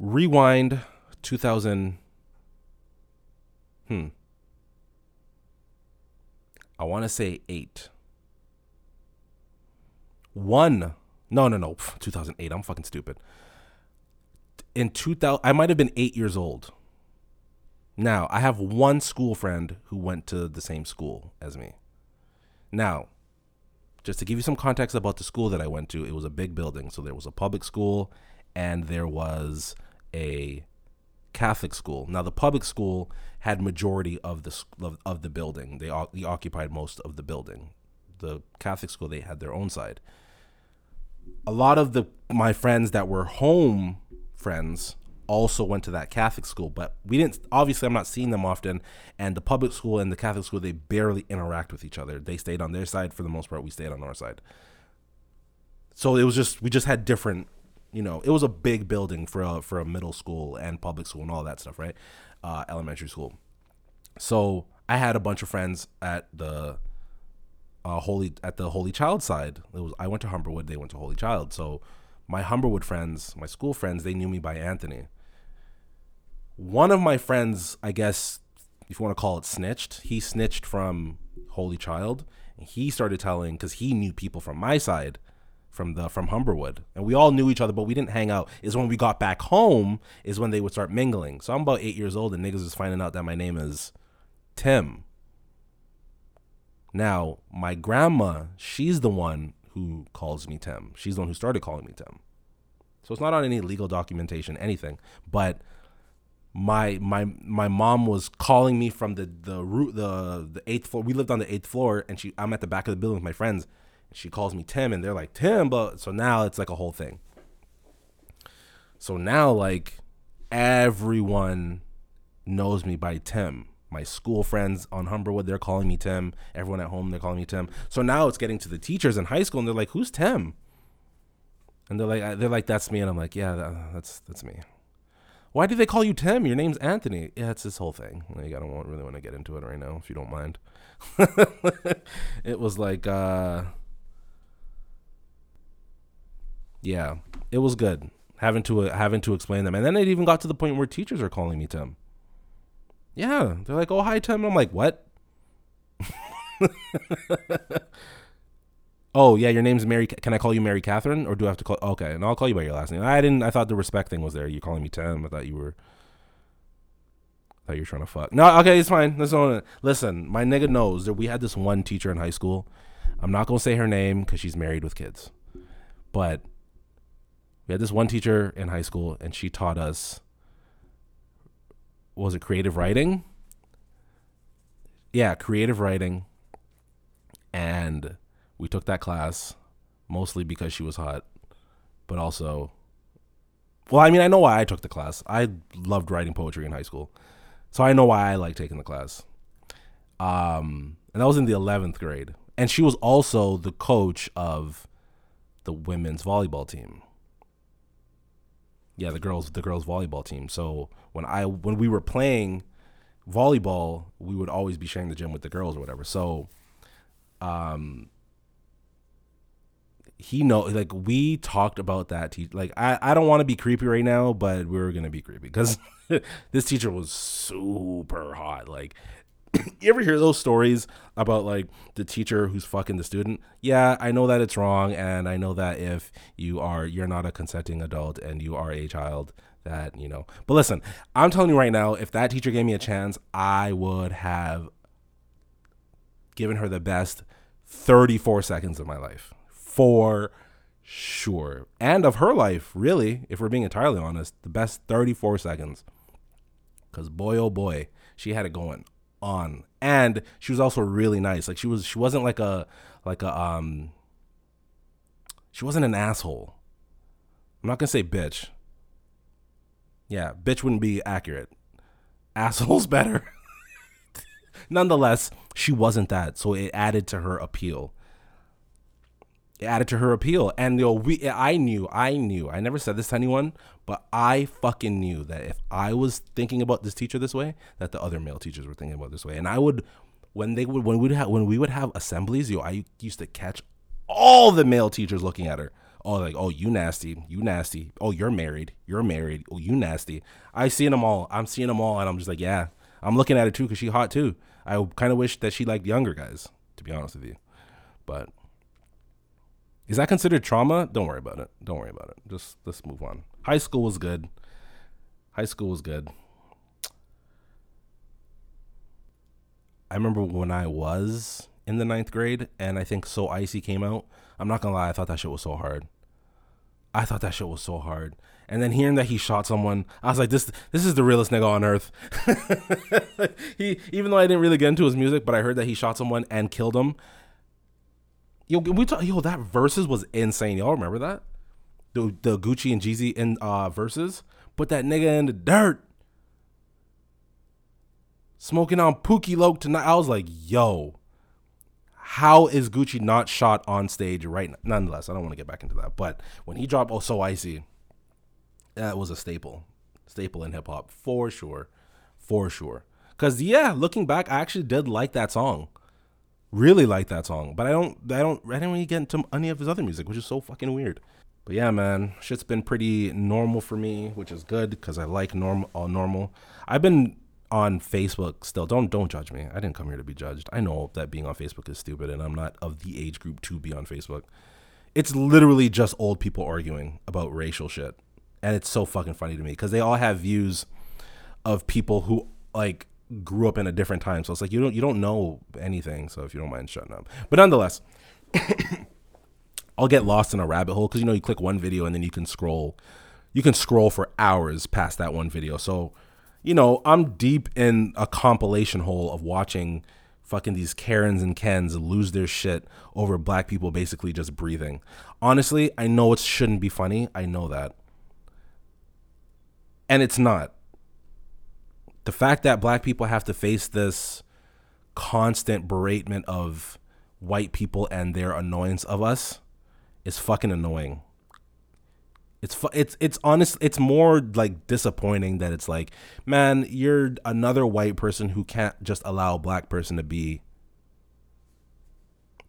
rewind 2000 hmm i want to say 8 one no no no 2008 i'm fucking stupid in 2000 i might have been 8 years old now i have one school friend who went to the same school as me now just to give you some context about the school that I went to, it was a big building. So there was a public school and there was a Catholic school. Now the public school had majority of the of, of the building. They, they occupied most of the building. The Catholic school they had their own side. A lot of the my friends that were home friends also went to that Catholic school, but we didn't. Obviously, I'm not seeing them often. And the public school and the Catholic school they barely interact with each other. They stayed on their side for the most part. We stayed on our side. So it was just we just had different, you know, it was a big building for a for a middle school and public school and all that stuff, right? Uh, elementary school. So I had a bunch of friends at the uh, Holy at the Holy Child side. It was I went to Humberwood, they went to Holy Child. So my Humberwood friends, my school friends, they knew me by Anthony. One of my friends, I guess, if you want to call it snitched, he snitched from Holy Child. And he started telling because he knew people from my side, from the from Humberwood, and we all knew each other, but we didn't hang out. Is when we got back home is when they would start mingling. So I'm about eight years old, and niggas is finding out that my name is Tim. Now, my grandma, she's the one who calls me Tim. She's the one who started calling me Tim. So it's not on any legal documentation, anything. But my my my mom was calling me from the the root the the eighth floor. We lived on the eighth floor, and she I'm at the back of the building with my friends. She calls me Tim, and they're like Tim, but so now it's like a whole thing. So now like everyone knows me by Tim. My school friends on Humberwood, they're calling me Tim. Everyone at home, they're calling me Tim. So now it's getting to the teachers in high school, and they're like, "Who's Tim?" And they're like, uh, "They're like, that's me." And I'm like, "Yeah, that's that's me." Why do they call you Tim? Your name's Anthony. Yeah, it's this whole thing. Like, I don't really want to get into it right now, if you don't mind. it was like, uh, yeah, it was good having to uh, having to explain them, and then it even got to the point where teachers are calling me Tim. Yeah, they're like, "Oh, hi, Tim." And I'm like, "What?" oh, yeah, your name's Mary. Can I call you Mary Catherine, or do I have to call? Okay, and I'll call you by your last name. I didn't. I thought the respect thing was there. You calling me Tim? I thought you were. I thought you were trying to fuck. No, okay, it's fine. Not. Listen, my nigga knows that we had this one teacher in high school. I'm not gonna say her name because she's married with kids, but we had this one teacher in high school, and she taught us. Was it creative writing? Yeah, creative writing. And we took that class mostly because she was hot, but also, well, I mean, I know why I took the class. I loved writing poetry in high school, so I know why I like taking the class. Um, and that was in the eleventh grade, and she was also the coach of the women's volleyball team. Yeah, the girls, the girls volleyball team. So when I when we were playing volleyball, we would always be sharing the gym with the girls or whatever. So, um, he know like we talked about that. Te- like I I don't want to be creepy right now, but we were gonna be creepy because this teacher was super hot. Like. You ever hear those stories about like the teacher who's fucking the student? Yeah, I know that it's wrong, and I know that if you are you're not a consenting adult and you are a child, that you know. But listen, I'm telling you right now, if that teacher gave me a chance, I would have given her the best 34 seconds of my life for sure, and of her life, really. If we're being entirely honest, the best 34 seconds. Cause boy, oh boy, she had it going on, and she was also really nice. Like she was, she wasn't like a like a um. She wasn't an asshole. I'm not gonna say bitch. Yeah, bitch wouldn't be accurate. Asshole's better. Nonetheless, she wasn't that, so it added to her appeal. It added to her appeal, and you know, we. I knew, I knew. I never said this to anyone, but I fucking knew that if I was thinking about this teacher this way, that the other male teachers were thinking about this way, and I would when they would when we would have when we would have assemblies, yo, I used to catch all the male teachers looking at her. Oh, like, oh, you nasty, you nasty. Oh, you're married, you're married. Oh, you nasty. I seen them all. I'm seeing them all, and I'm just like, yeah, I'm looking at her too because she hot too. I kind of wish that she liked younger guys, to be honest with you. But is that considered trauma? Don't worry about it. Don't worry about it. Just let's move on. High school was good. High school was good. I remember when I was in the ninth grade and I think So Icy came out. I'm not gonna lie, I thought that shit was so hard. I thought that shit was so hard. And then hearing that he shot someone, I was like, this this is the realest nigga on earth. he even though I didn't really get into his music, but I heard that he shot someone and killed him. Yo, we talk, yo, that verses was insane. Y'all remember that? The the Gucci and Jeezy in uh verses? Put that nigga in the dirt. Smoking on Pookie Loc tonight. I was like, yo, how is Gucci not shot on stage right now? Nonetheless, I don't want to get back into that. But when he dropped Oh So Icy, that was a staple. Staple in hip hop for sure. For sure. Cause yeah, looking back, I actually did like that song. Really like that song. But I don't I don't I didn't really get into any of his other music, which is so fucking weird. But yeah, man, shit's been pretty normal for me, which is good because I like normal all uh, normal. I've been on Facebook still. Don't don't judge me. I didn't come here to be judged. I know that being on Facebook is stupid and I'm not of the age group to be on Facebook. It's literally just old people arguing about racial shit. And it's so fucking funny to me because they all have views of people who like grew up in a different time. So it's like you don't you don't know anything. So if you don't mind shutting up. But nonetheless, I'll get lost in a rabbit hole because you know you click one video and then you can scroll, you can scroll for hours past that one video. So, you know, I'm deep in a compilation hole of watching fucking these Karens and Kens lose their shit over black people basically just breathing. Honestly, I know it shouldn't be funny. I know that. And it's not. The fact that black people have to face this constant beratement of white people and their annoyance of us is fucking annoying. It's fu- it's it's honest. It's more like disappointing that it's like, man, you're another white person who can't just allow a black person to be.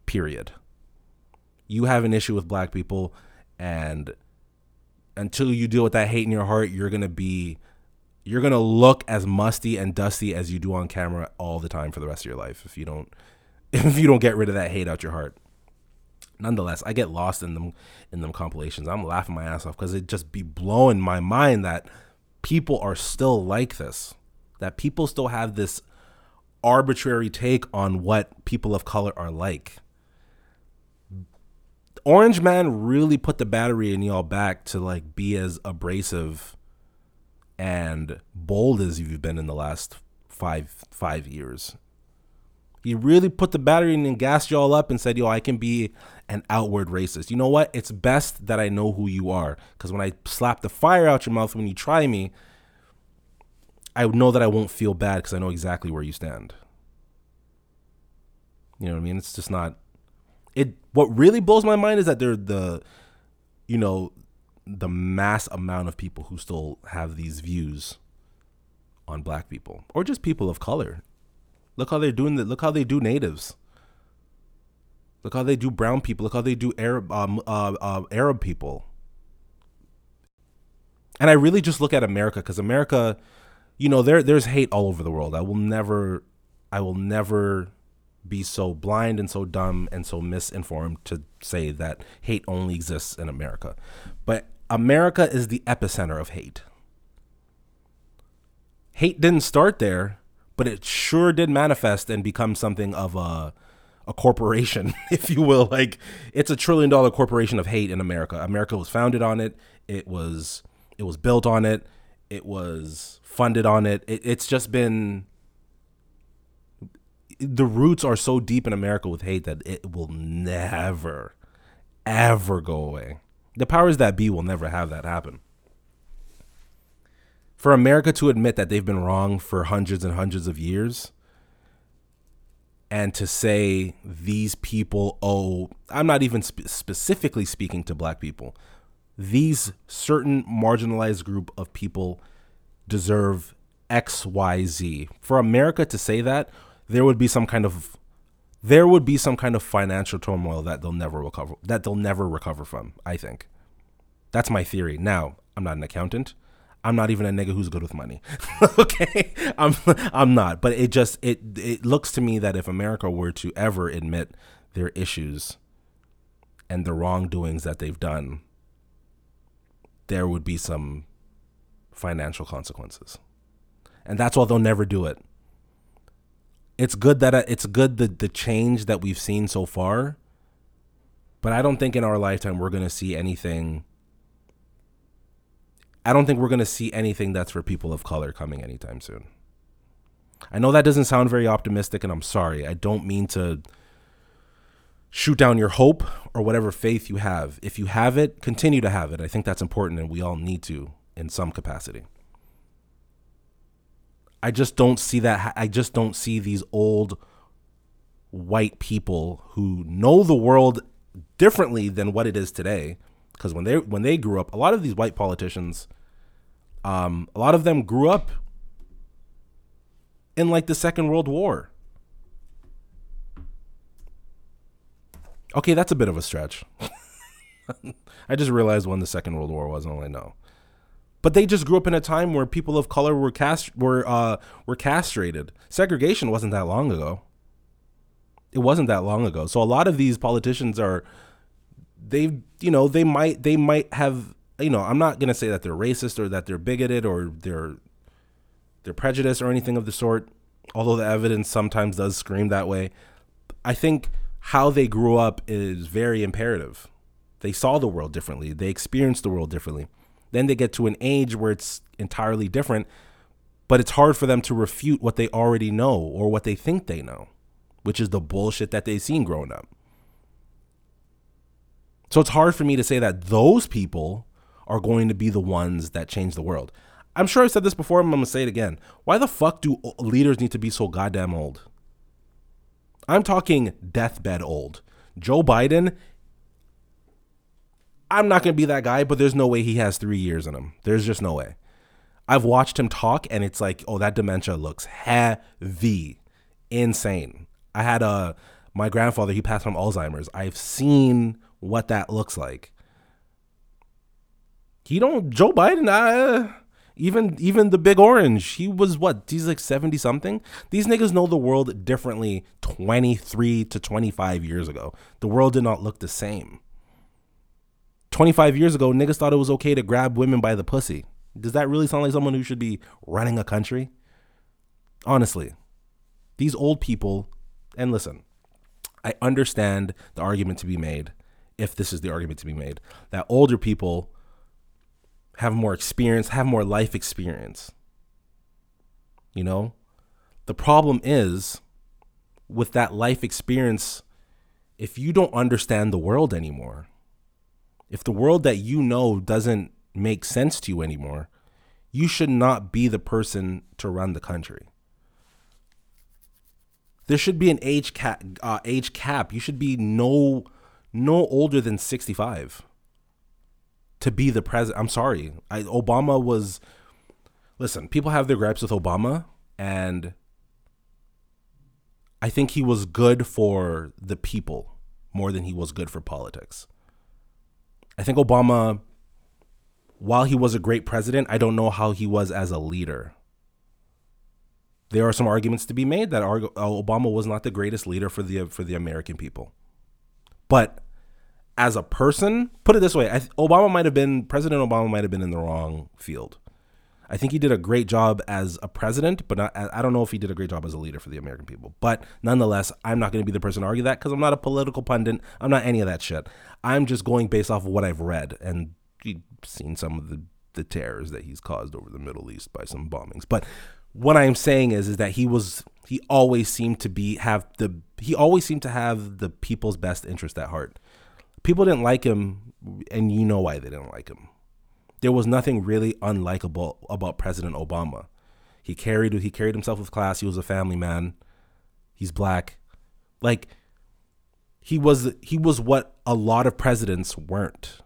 Period. You have an issue with black people, and until you deal with that hate in your heart, you're gonna be, you're gonna look as musty and dusty as you do on camera all the time for the rest of your life. If you don't, if you don't get rid of that hate out your heart nonetheless, I get lost in them in them compilations. I'm laughing my ass off because it just be blowing my mind that people are still like this. That people still have this arbitrary take on what people of color are like. Orange Man really put the battery in y'all back to like be as abrasive and bold as you've been in the last five five years. He really put the battery in and gassed y'all up and said, "Yo, I can be an outward racist. You know what? It's best that I know who you are because when I slap the fire out your mouth when you try me, I know that I won't feel bad because I know exactly where you stand. You know what I mean? It's just not. It. What really blows my mind is that they're the, you know, the mass amount of people who still have these views on black people or just people of color. Look how they're doing that. Look how they do natives. Look how they do brown people. Look how they do Arab um, uh, uh, Arab people. And I really just look at America because America, you know, there there's hate all over the world. I will never, I will never be so blind and so dumb and so misinformed to say that hate only exists in America. But America is the epicenter of hate. Hate didn't start there, but it sure did manifest and become something of a a corporation, if you will. Like it's a trillion dollar corporation of hate in America. America was founded on it. It was it was built on it. It was funded on it. it it's just been the roots are so deep in America with hate that it will never ever go away. The powers that be will never have that happen. For America to admit that they've been wrong for hundreds and hundreds of years and to say these people owe i'm not even spe- specifically speaking to black people these certain marginalized group of people deserve xyz for america to say that there would be some kind of there would be some kind of financial turmoil that they'll never recover that they'll never recover from, I think. That's my theory. Now, I'm not an accountant. I'm not even a nigga who's good with money. okay? I'm I'm not, but it just it it looks to me that if America were to ever admit their issues and the wrongdoings that they've done, there would be some financial consequences. And that's why they'll never do it. It's good that uh, it's good the the change that we've seen so far, but I don't think in our lifetime we're going to see anything I don't think we're going to see anything that's for people of color coming anytime soon. I know that doesn't sound very optimistic, and I'm sorry. I don't mean to shoot down your hope or whatever faith you have. If you have it, continue to have it. I think that's important, and we all need to in some capacity. I just don't see that. I just don't see these old white people who know the world differently than what it is today. Because when they when they grew up, a lot of these white politicians um, a lot of them grew up in like the Second World War. Okay, that's a bit of a stretch. I just realized when the Second World War was, and I know. But they just grew up in a time where people of color were cast were uh, were castrated. Segregation wasn't that long ago. It wasn't that long ago. So a lot of these politicians are they you know they might they might have you know, I'm not gonna say that they're racist or that they're bigoted or they're they're prejudiced or anything of the sort. Although the evidence sometimes does scream that way, I think how they grew up is very imperative. They saw the world differently. They experienced the world differently. Then they get to an age where it's entirely different, but it's hard for them to refute what they already know or what they think they know, which is the bullshit that they've seen growing up. So it's hard for me to say that those people are going to be the ones that change the world. I'm sure I've said this before, but I'm gonna say it again. Why the fuck do leaders need to be so goddamn old? I'm talking deathbed old. Joe Biden, I'm not gonna be that guy, but there's no way he has three years in him. There's just no way. I've watched him talk, and it's like, oh, that dementia looks heavy, insane. I had a my grandfather, he passed from Alzheimer's. I've seen what that looks like he don't Joe Biden. Uh, even even the big orange, he was what? He's like seventy something. These niggas know the world differently. Twenty three to twenty five years ago, the world did not look the same. Twenty five years ago, niggas thought it was okay to grab women by the pussy. Does that really sound like someone who should be running a country? Honestly, these old people, and listen, I understand the argument to be made, if this is the argument to be made, that older people have more experience, have more life experience. You know? The problem is with that life experience, if you don't understand the world anymore, if the world that you know doesn't make sense to you anymore, you should not be the person to run the country. There should be an age cap. Uh, age cap. You should be no no older than sixty five to be the president. I'm sorry. I, Obama was. Listen, people have their gripes with Obama, and I think he was good for the people more than he was good for politics. I think Obama, while he was a great president, I don't know how he was as a leader. There are some arguments to be made that uh, Obama was not the greatest leader for the for the American people. But as a person, put it this way, Obama might have been President Obama might have been in the wrong field. I think he did a great job as a president, but not, I don't know if he did a great job as a leader for the American people. But nonetheless, I'm not going to be the person to argue that because I'm not a political pundit. I'm not any of that shit. I'm just going based off of what I've read and seen some of the, the terrors that he's caused over the Middle East by some bombings. But what I'm saying is, is that he was he always seemed to be have the he always seemed to have the people's best interest at heart people didn't like him, and you know why they didn't like him. There was nothing really unlikable about President Obama. He carried he carried himself with class. He was a family man. He's black. Like he was he was what a lot of presidents weren't.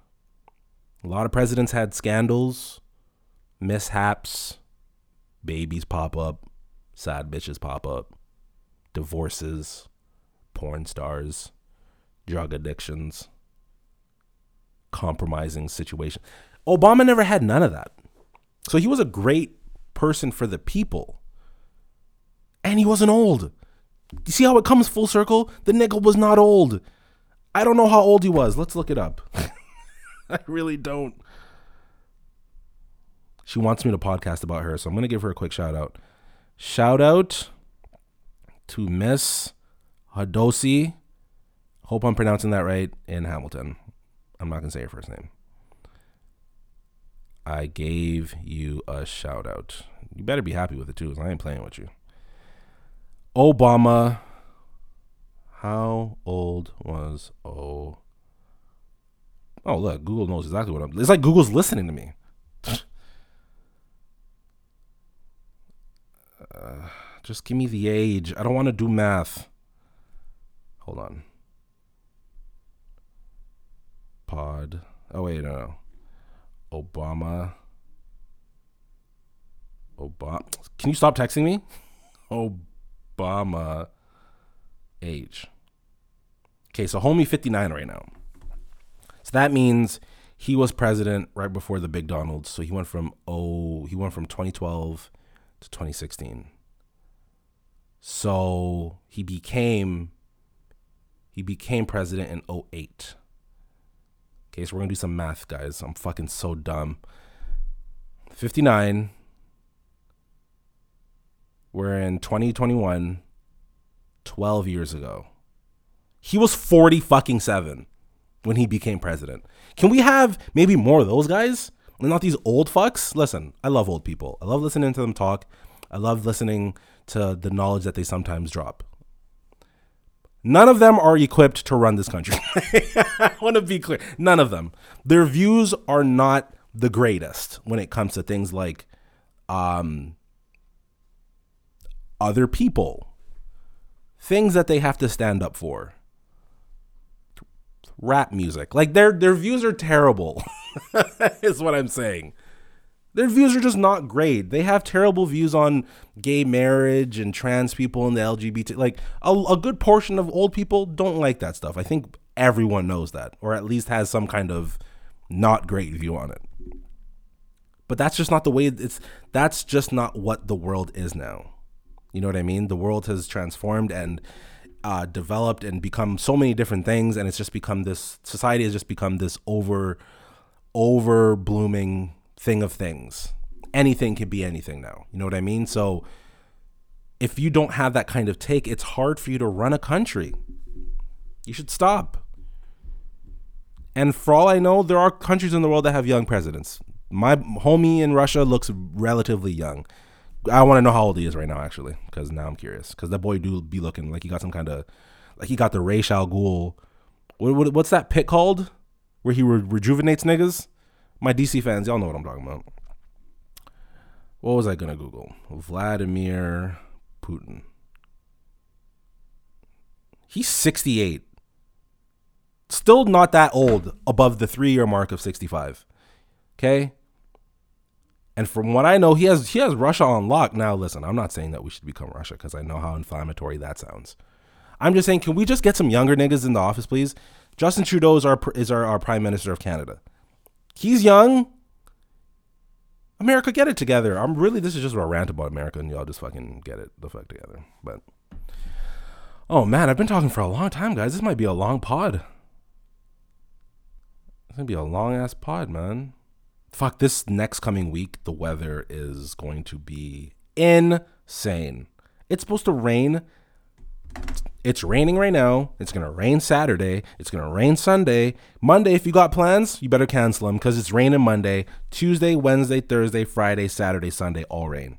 A lot of presidents had scandals, mishaps, babies pop up, sad bitches pop up, divorces, porn stars, drug addictions, compromising situation. Obama never had none of that. So he was a great person for the people. And he wasn't old. You see how it comes full circle? The nigga was not old. I don't know how old he was. Let's look it up. I really don't. She wants me to podcast about her, so I'm going to give her a quick shout out. Shout out to Miss Hadosi. Hope I'm pronouncing that right in Hamilton. I'm not going to say her first name. I gave you a shout out. You better be happy with it too, because I ain't playing with you. Obama. How old was O? Oh, look, Google knows exactly what I'm. It's like Google's listening to me. Uh, just give me the age. I don't want to do math. Hold on. Pod. Oh wait, no, no. Obama. Obama. Can you stop texting me? Obama age. Okay, so homie 59 right now. So that means he was president right before the big Donald. So he went from oh, he went from 2012 to 2016. So he became he became president in 08. Okay, so we're gonna do some math, guys. I'm fucking so dumb. 59. We're in 2021, 12 years ago. He was 40 fucking seven when he became president. Can we have maybe more of those guys? And not these old fucks? Listen, I love old people. I love listening to them talk. I love listening to the knowledge that they sometimes drop. None of them are equipped to run this country. I want to be clear. None of them. Their views are not the greatest when it comes to things like um, other people, things that they have to stand up for. Rap music, like their their views are terrible, is what I'm saying. Their views are just not great. They have terrible views on gay marriage and trans people and the LGBT. Like a, a good portion of old people don't like that stuff. I think everyone knows that, or at least has some kind of not great view on it. But that's just not the way it's. That's just not what the world is now. You know what I mean? The world has transformed and uh, developed and become so many different things, and it's just become this. Society has just become this over, over blooming thing of things. Anything can be anything now. You know what I mean? So if you don't have that kind of take, it's hard for you to run a country. You should stop. And for all I know, there are countries in the world that have young presidents. My homie in Russia looks relatively young. I want to know how old he is right now, actually, because now I'm curious. Because that boy do be looking like he got some kind of, like he got the Ra's al Ghul. What, what, what's that pit called? Where he re- rejuvenates niggas? My DC fans, y'all know what I'm talking about. What was I gonna Google? Vladimir Putin. He's 68. Still not that old, above the three year mark of 65. Okay? And from what I know, he has he has Russia on lock. Now, listen, I'm not saying that we should become Russia because I know how inflammatory that sounds. I'm just saying, can we just get some younger niggas in the office, please? Justin Trudeau is our is our, our prime minister of Canada. He's young. America, get it together. I'm really this is just a rant about America, and y'all just fucking get it the fuck together. But oh man, I've been talking for a long time, guys. This might be a long pod. It's gonna be a long ass pod, man. Fuck this next coming week. The weather is going to be insane. It's supposed to rain. It's raining right now. It's gonna rain Saturday. It's gonna rain Sunday. Monday, if you got plans, you better cancel them because it's raining Monday. Tuesday, Wednesday, Thursday, Friday, Saturday, Sunday, all rain.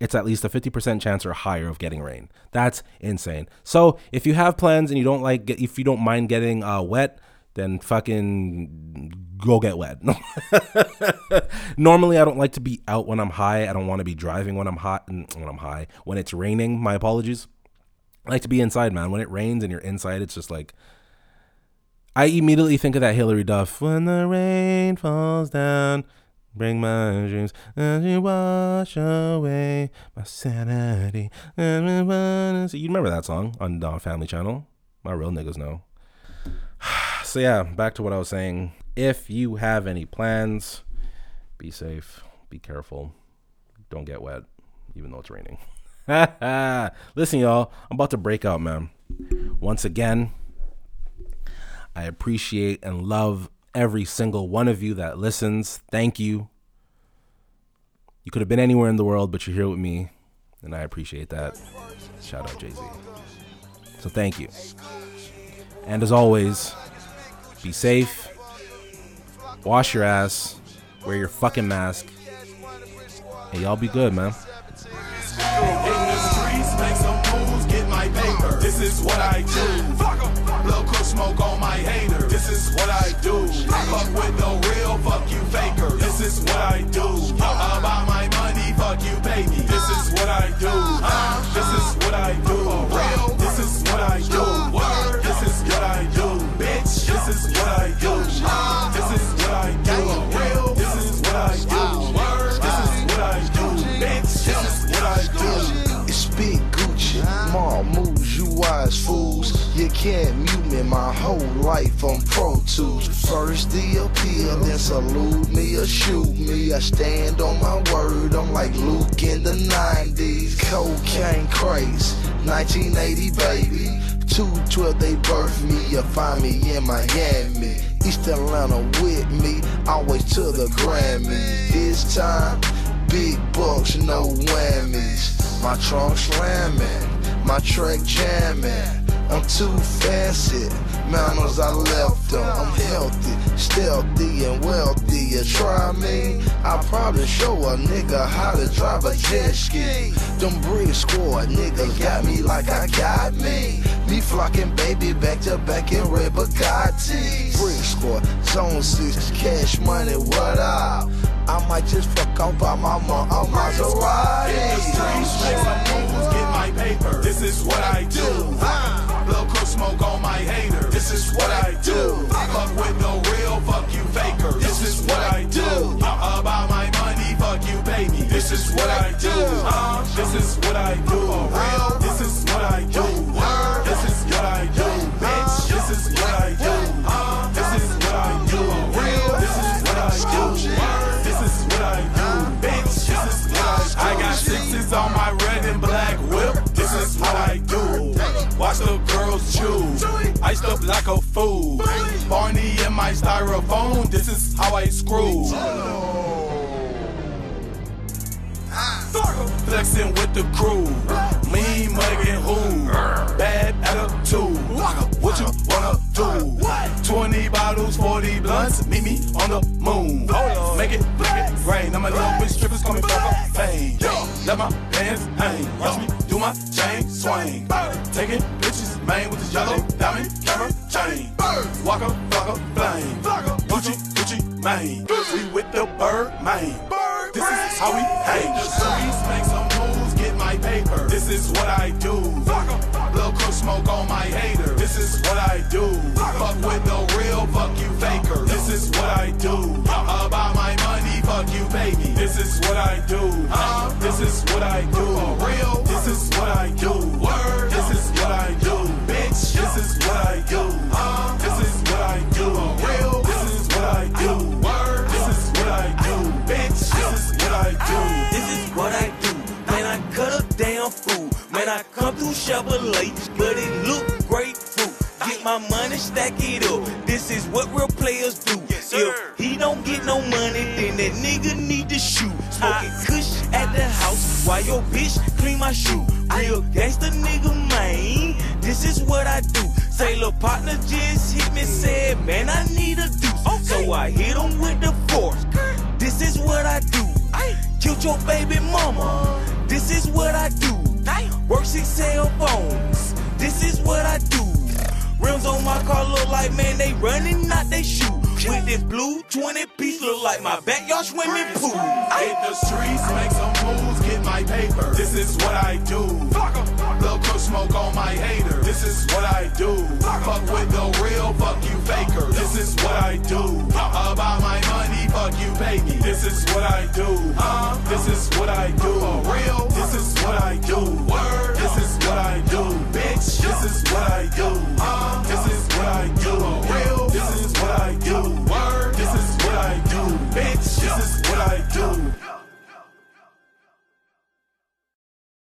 It's at least a 50% chance or higher of getting rain. That's insane. So if you have plans and you don't like, if you don't mind getting uh, wet, then fucking go get wet. Normally, I don't like to be out when I'm high. I don't want to be driving when I'm hot. When I'm high, when it's raining, my apologies. I like to be inside, man. When it rains and you're inside, it's just like I immediately think of that Hilary Duff. When the rain falls down, Bring my dreams and you wash away my sanity. You remember that song on Don Family Channel? My real niggas know. So yeah, back to what I was saying. If you have any plans, be safe, be careful, don't get wet, even though it's raining. Listen, y'all, I'm about to break out, man. Once again, I appreciate and love every single one of you that listens. Thank you. You could have been anywhere in the world, but you're here with me, and I appreciate that. Shout out Jay Z. So thank you. And as always, be safe, wash your ass, wear your fucking mask, and y'all be good, man. Is what I do. Blow cook smoke on my hater. This is what I do. Fuck with the real, fuck you faker. This is what I do. About my money, fuck you baby. This is what I do. Uh, this is what I do. Real. This is what I do. Word. This is what I do. Bitch. This is what I do. Uh, Small moves, you wise fools. You can't mute me my whole life on Pro Tools. First the appeal, then salute me or shoot me. I stand on my word, I'm like Luke in the 90s. Cocaine craze, 1980 baby. 212 they birthed me, you find me in Miami. East Atlanta with me, always to the Grammy. This time, Big bucks, no whammies. My trunk slamming, my track jamming. I'm too fancy. Manners I left them. I'm healthy, stealthy, and wealthy. You try me, I'll probably show a nigga how to drive a jet ski. Them brick squad niggas got me like I got me. Me flocking baby back to back in red Bugatti. Brick squad, zone six, cash money, what up? I might just fuck off by my mom on Maserati. In the streets, make some moves, get my paper. This is what I do. Blow cook smoke on my hater. This is what I do. I fuck with no real, fuck you faker. This is what I do. Uh, about my money, fuck you baby. This is what I do. Uh, this is what I do. Real. This is what I do. Iced up like a fool. Barney in my styrofoam. This is how I screw. Oh. Flexing with the crew. How we hang. The streets make some moves, get my paper. This is what I do. Blow cook smoke on my hater. This is what I do. Fuck with the real, fuck you faker. This is what I do. About my money, fuck you baby. This is what I do. This is what I do.